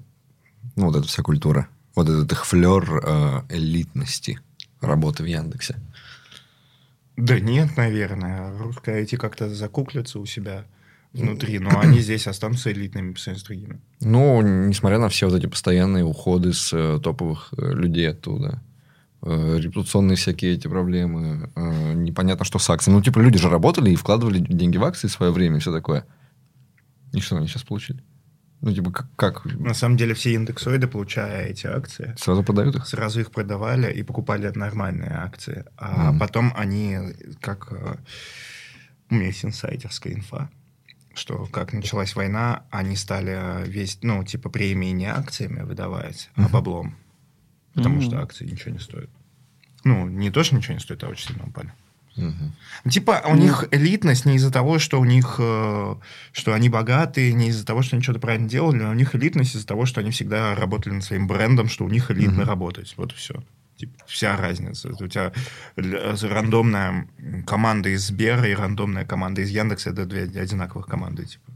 ну, вот эта вся культура? Вот этот их флер э, элитности работы в Яндексе? Да нет, наверное. Русская IT как-то закуклятся у себя внутри, но [clears throat] они здесь останутся элитными по сравнению с другими. Ну, несмотря на все вот эти постоянные уходы с э, топовых э, людей оттуда, э, репутационные всякие эти проблемы, э, непонятно, что с акциями. Ну, типа, люди же работали и вкладывали деньги в акции в свое время, и все такое. И что они сейчас получили? Ну, типа, как, как? На самом деле, все индексоиды, получая эти акции... Сразу продают их? Сразу их продавали и покупали нормальные акции. А mm. потом они, как... э, У меня есть инсайдерская инфа, что как началась война, они стали весь, ну, типа, премии не акциями выдавать, а Мгм. баблом. Потому Мгм. что акции ничего не стоят. Ну, не то, что ничего не стоит, а очень сильно упали. Мгм. Типа, у Ну. них элитность не из-за того, что у них, э, что они богатые, не из-за того, что они что-то правильно делали, а у них элитность из-за того, что они всегда работали над своим брендом, что у них элитно Мгм. работать. Вот и все. Типа, вся разница. У тебя л- рандомная команда из Сбера и рандомная команда из Яндекса это две одинаковых команды. Типа.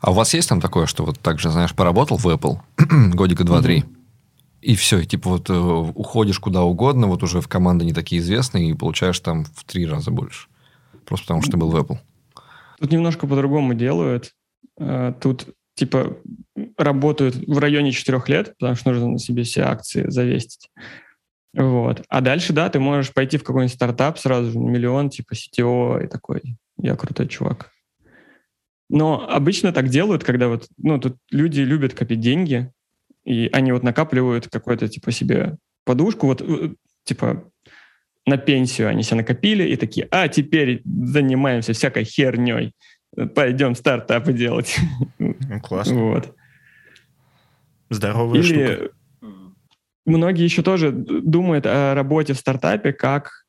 А у вас есть там такое, что вот так же, знаешь, поработал в Apple [clears throat] годика два-три, и все, и типа вот э, уходишь куда угодно, вот уже в команды не такие известные, и получаешь там в три раза больше. Просто потому что ты был в Apple. Тут немножко по-другому делают. Э, Тут типа работают в районе 4 лет, потому что нужно на себе все акции завестить. Вот. А дальше, да, ты можешь пойти в какой-нибудь стартап сразу же миллион, типа CTO и такой, я крутой чувак. Но обычно так делают, когда вот, ну, тут люди любят копить деньги, и они вот накапливают какой-то, типа, себе подушку, вот, э, типа, на пенсию они себе накопили и такие, а теперь занимаемся всякой херней, пойдем стартапы делать. Ну, классно. Вот. Здоровая штука. Или многие еще тоже думают о работе в стартапе как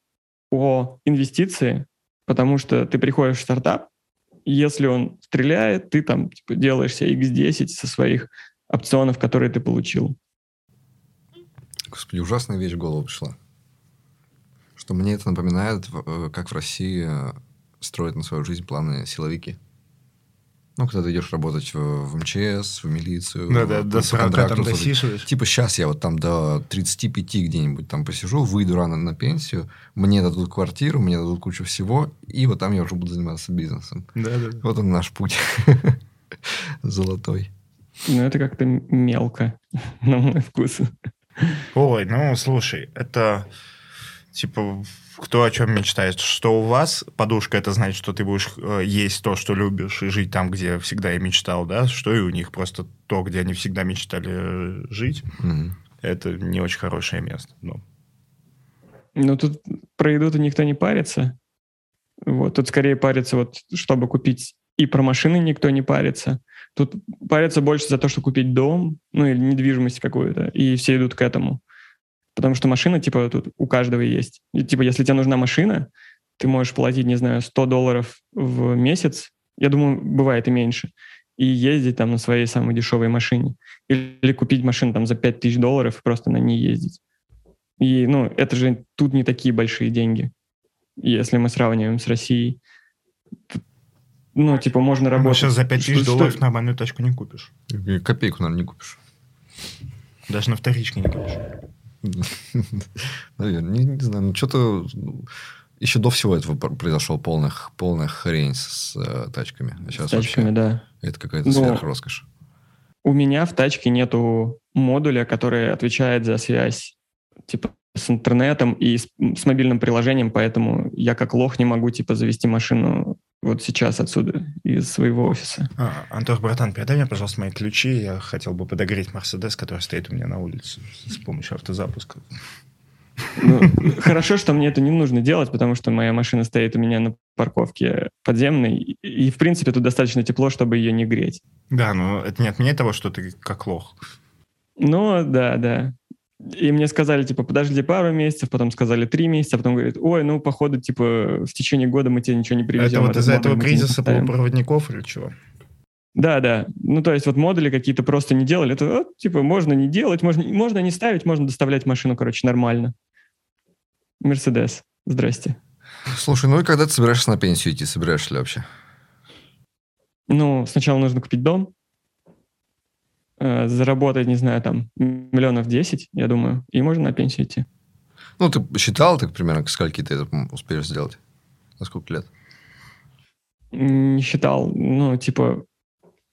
о инвестиции, потому что ты приходишь в стартап, если он стреляет, ты там типа, делаешь себе x10 со своих опционов, которые ты получил. Господи, ужасная вещь в голову пришла. Что мне это напоминает, э, как в России э, строят на свою жизнь планы силовики. Ну, когда ты идешь работать в, в МЧС, в милицию, Да, в- да, до по 40 контракту там служить. досиживаешь. Типа сейчас я вот там до 35 где-нибудь там посижу, выйду рано на пенсию, мне дадут квартиру, мне дадут кучу всего, и вот там я уже буду заниматься бизнесом. Да, да. Вот он наш путь [laughs] золотой. Но это как-то мелко, [laughs] на мой вкус. Ой, ну слушай, это типа кто о чем мечтает, что у вас подушка, это значит, что ты будешь э, есть то, что любишь, и жить там, где всегда и мечтал, да, что и у них просто то, где они всегда мечтали э, жить, Мгм. это не очень хорошее место. Ну, Ну, тут про еду-то никто не парится. Вот, тут скорее парится, вот, чтобы купить. И про машины никто не парится. Тут парятся больше за то, что купить дом, ну, или недвижимость какую-то, и все идут к этому. Потому что машина, типа, тут у каждого есть. И, типа, если тебе нужна машина, ты можешь платить, не знаю, 100 долларов в месяц, я думаю, бывает и меньше, и ездить там на своей самой дешевой машине. Или купить машину там за 5000 долларов и просто на ней ездить. И, ну, это же тут не такие большие деньги, если мы сравниваем с Россией. Ну, типа, можно работать. сейчас за 5000 Что- долларов нормальную тачку не купишь. И Копейку, наверное, не купишь. Даже на вторичке не купишь. Наверное, не, не знаю, ну что-то ну, еще до всего этого пр- произошел полных, полная хрень с э, тачками. А с сейчас тачками, вообще да. это какая-то Ну, сверхроскошь. У меня в тачке нету модуля, который отвечает за связь типа с интернетом и с, с мобильным приложением, поэтому я как лох не могу типа завести машину вот сейчас отсюда, из своего офиса. А, Антох, братан, передай мне, пожалуйста, мои ключи. Я хотел бы подогреть Мерседес, который стоит у меня на улице с помощью автозапуска. Ну, хорошо, что мне это не нужно делать, потому что моя машина стоит у меня на парковке подземной, и, в принципе, тут достаточно тепло, чтобы ее не греть. Да, но это не отменяет того, что ты как лох. Ну, да, да. И мне сказали, типа, подожди пару месяцев, потом сказали три месяца, а потом говорят, ой, ну, походу, типа, в течение года мы тебе ничего не привезем. Это вот из-за этого кризиса полупроводников или чего? Да, да. Ну, то есть вот модули какие-то просто не делали. Это, вот, типа, можно не делать, можно, можно не ставить, можно доставлять машину, короче, нормально. Мерседес. Здрасте. Слушай, ну и когда ты собираешься на пенсию идти? Собираешься ли вообще? Ну, сначала нужно купить дом, э, заработать, не знаю, там, миллионов 10, я думаю, и можно на пенсию идти. Ну, ты считал, так примерно, скольки ты это успеешь сделать? На сколько лет? Не считал. Ну, типа,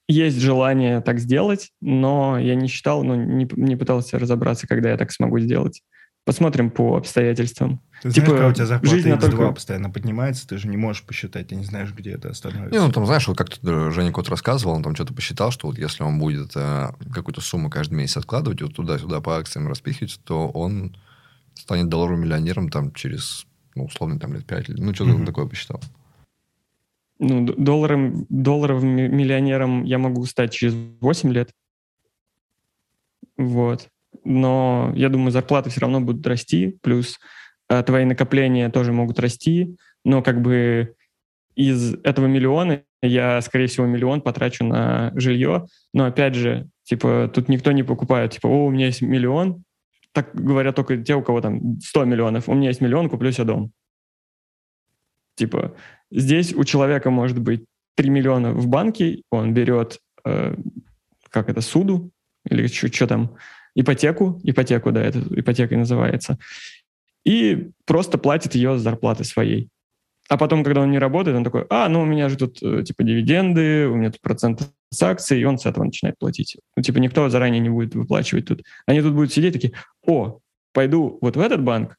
есть желание так сделать, но я не считал, ну, не, не пытался разобраться, когда я так смогу сделать. Посмотрим по обстоятельствам. Ты типа, знаешь, когда у тебя зарплата жизнь X2 только... постоянно поднимается, ты же не можешь посчитать, ты не знаешь, где это остановится. Не, ну там, знаешь, вот как то Женя Кот рассказывал, он там что-то посчитал, что вот если он будет э, какую-то сумму каждый месяц откладывать, вот туда-сюда по акциям распихивать, то он станет долларовым миллионером там через, ну, условно, там лет пять. Ну, что-то mm-hmm. он такое посчитал. Ну, долларом, долларовым миллионером я могу стать через 8 лет. Вот но я думаю, зарплаты все равно будут расти, плюс э, твои накопления тоже могут расти, но как бы из этого миллиона я, скорее всего, миллион потрачу на жилье, но опять же, типа, тут никто не покупает, типа, о, у меня есть миллион, так говорят только те, у кого там 100 миллионов, у меня есть миллион, куплю себе дом. Типа, здесь у человека может быть 3 миллиона в банке, он берет, э, как это, суду, или что там, ипотеку, ипотеку, да, это ипотекой называется, и просто платит ее с зарплаты своей. А потом, когда он не работает, он такой, а, ну у меня же тут э, типа дивиденды, у меня тут проценты с акций, и он с этого начинает платить. Ну, типа никто заранее не будет выплачивать тут. Они тут будут сидеть такие, о, пойду вот в этот банк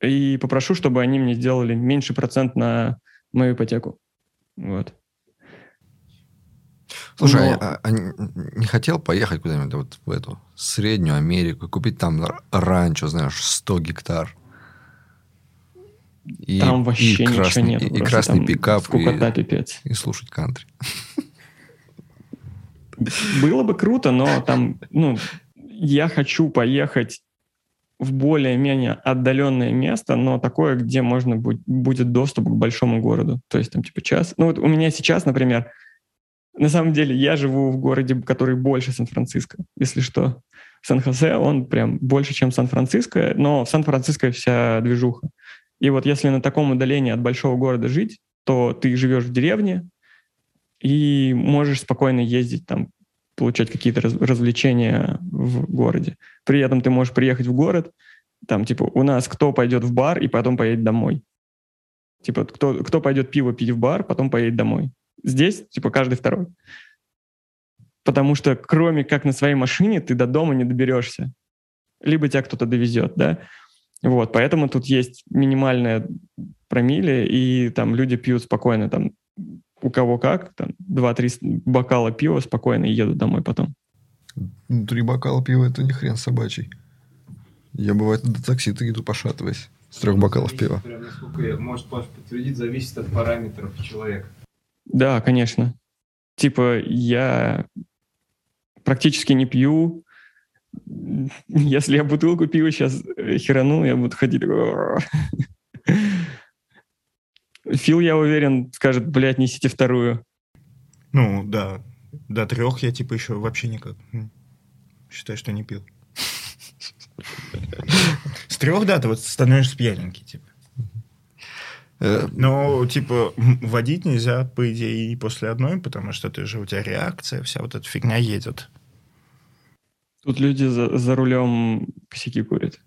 и попрошу, чтобы они мне сделали меньше процент на мою ипотеку. Вот. Слушай, Но... а, а не хотел поехать куда-нибудь вот в эту Среднюю Америку, купить там ранчо, знаешь, 100 гектар? И, там вообще и красный, ничего нет. И, и красный пикап. Скукота, и, пипец. И слушать кантри. Было бы круто, но там, ну, я хочу поехать в более-менее отдаленное место, но такое, где можно будет, будет доступ к большому городу. То есть там типа час. Ну вот у меня сейчас, например, на самом деле я живу в городе, который больше Сан-Франциско, если что. Сан-Хосе, он прям больше, чем Сан-Франциско, но в Сан-Франциско вся движуха. И вот если на таком удалении от большого города жить, то ты живешь в деревне и можешь спокойно ездить там, получать какие-то раз, развлечения в городе. При этом ты можешь приехать в город, там, типа, у нас кто пойдет в бар и потом поедет домой. Типа, кто, кто пойдет пиво пить в бар, потом поедет домой. Здесь, типа, каждый второй. Потому что кроме как на своей машине ты до дома не доберешься. Либо тебя кто-то довезет, да. Вот, поэтому тут есть минимальная промилле, и там люди пьют спокойно, там, у кого как, там, два-три бокала пива спокойно и едут домой потом. Ну, три бокала пива – это не хрен собачий. Я, бывает, до такси-то иду пошатываясь с трех бокалов пива. Прям, насколько я, может, Паш подтвердить, зависит от параметров человека. Да, конечно. Типа, я практически не пью. Если я бутылку пива сейчас э, херану, я буду ходить... Фил, я уверен, скажет, блядь, несите вторую. Ну, да. До трех я, типа, еще вообще никак. Считай, что не пил. [laughs] С трех, да, ты вот становишься пьяненький, типа. Э, ну, типа, водить нельзя, по идее, и после одной, потому что ты же, у тебя реакция, вся вот эта фигня едет. Тут люди за, за рулем косяки курят.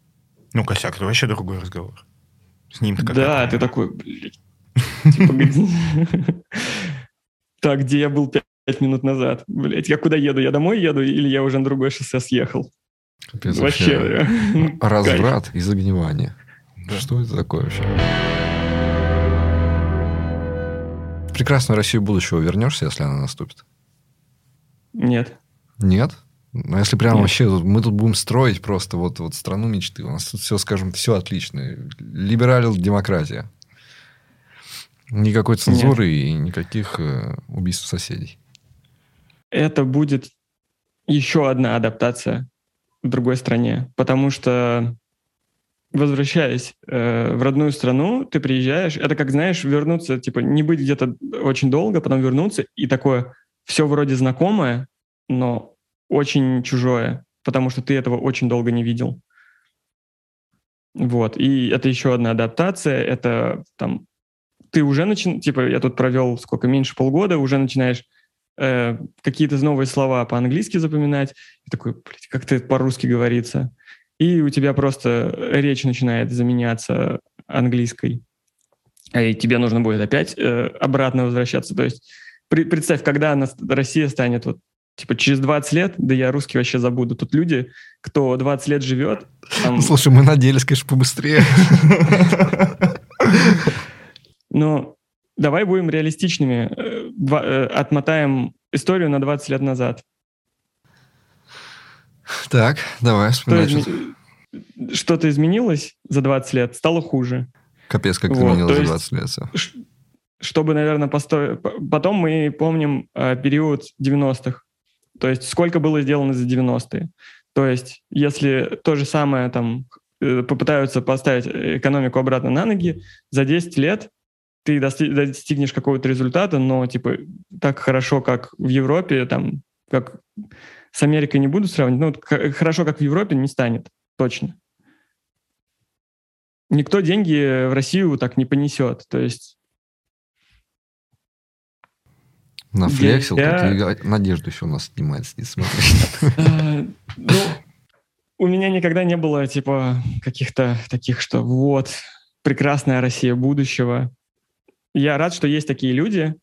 Ну, косяк, это вообще другой разговор. С ним то Да, ты такой, блядь. Типа, [laughs] так, где я был пять минут назад? Блять, я куда еду? Я домой еду или я уже на другое шоссе съехал? Капец, Вообще. [laughs] Разврат и загнивание. Что это такое вообще? Прекрасную Россию будущего вернешься, если она наступит? Нет. Нет? Ну, если прям Нет. вообще, мы тут будем строить просто вот, вот страну мечты. У нас тут все, скажем, все отлично. Либералил демократия. Никакой цензуры и никаких э, убийств соседей. это будет еще одна адаптация в другой стране, потому что возвращаясь э, в родную страну, ты приезжаешь, это как, знаешь, вернуться, типа, не быть где-то очень долго, потом вернуться, и такое все вроде знакомое, но очень чужое, потому что ты этого очень долго не видел. Вот, и это еще одна адаптация, это там, ты уже начинаешь, типа, я тут провел сколько, меньше полгода, уже начинаешь э, какие-то новые слова по-английски запоминать. И такой, блядь, как это по-русски говорится? И у тебя просто речь начинает заменяться английской. И тебе нужно будет опять э, обратно возвращаться. То есть при- представь, когда она, Россия станет вот типа через 20 лет, да я русский вообще забуду. Тут люди, кто 20 лет живет, там, Ну, слушай, мы надеялись, конечно, побыстрее. Ну, давай будем реалистичными. Э, э, отмотаем историю на 20 лет назад. Так, давай, Что, вспоминай. изме- что- Что-то изменилось за 20 лет, стало хуже. Капец, как Вот, изменилось за есть- 20 лет. Ш- Чтобы, наверное, построить... Потом мы помним э, период 90-х. То есть сколько было сделано за 90-е. То есть если то же самое там э, попытаются поставить экономику обратно на ноги, за 10 лет ты дости- достигнешь какого-то результата, но типа так хорошо, как в Европе, там, как с Америкой не буду сравнивать, но вот хорошо, как в Европе, не станет, точно. Никто деньги в Россию так не понесет. То есть Нафлексил, Я- тут и Надежда еще у нас снимает, сидит, смотри. Э, Ну, у меня никогда не было, типа, каких-то таких, что вот, прекрасная Россия будущего. Я рад, что есть такие люди.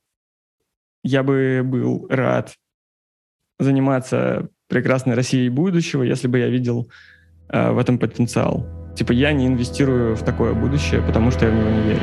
Я бы был рад заниматься прекрасной Россией будущего, если бы я видел э, в этом потенциал. Типа, я не инвестирую в такое будущее, потому что я в него не верю.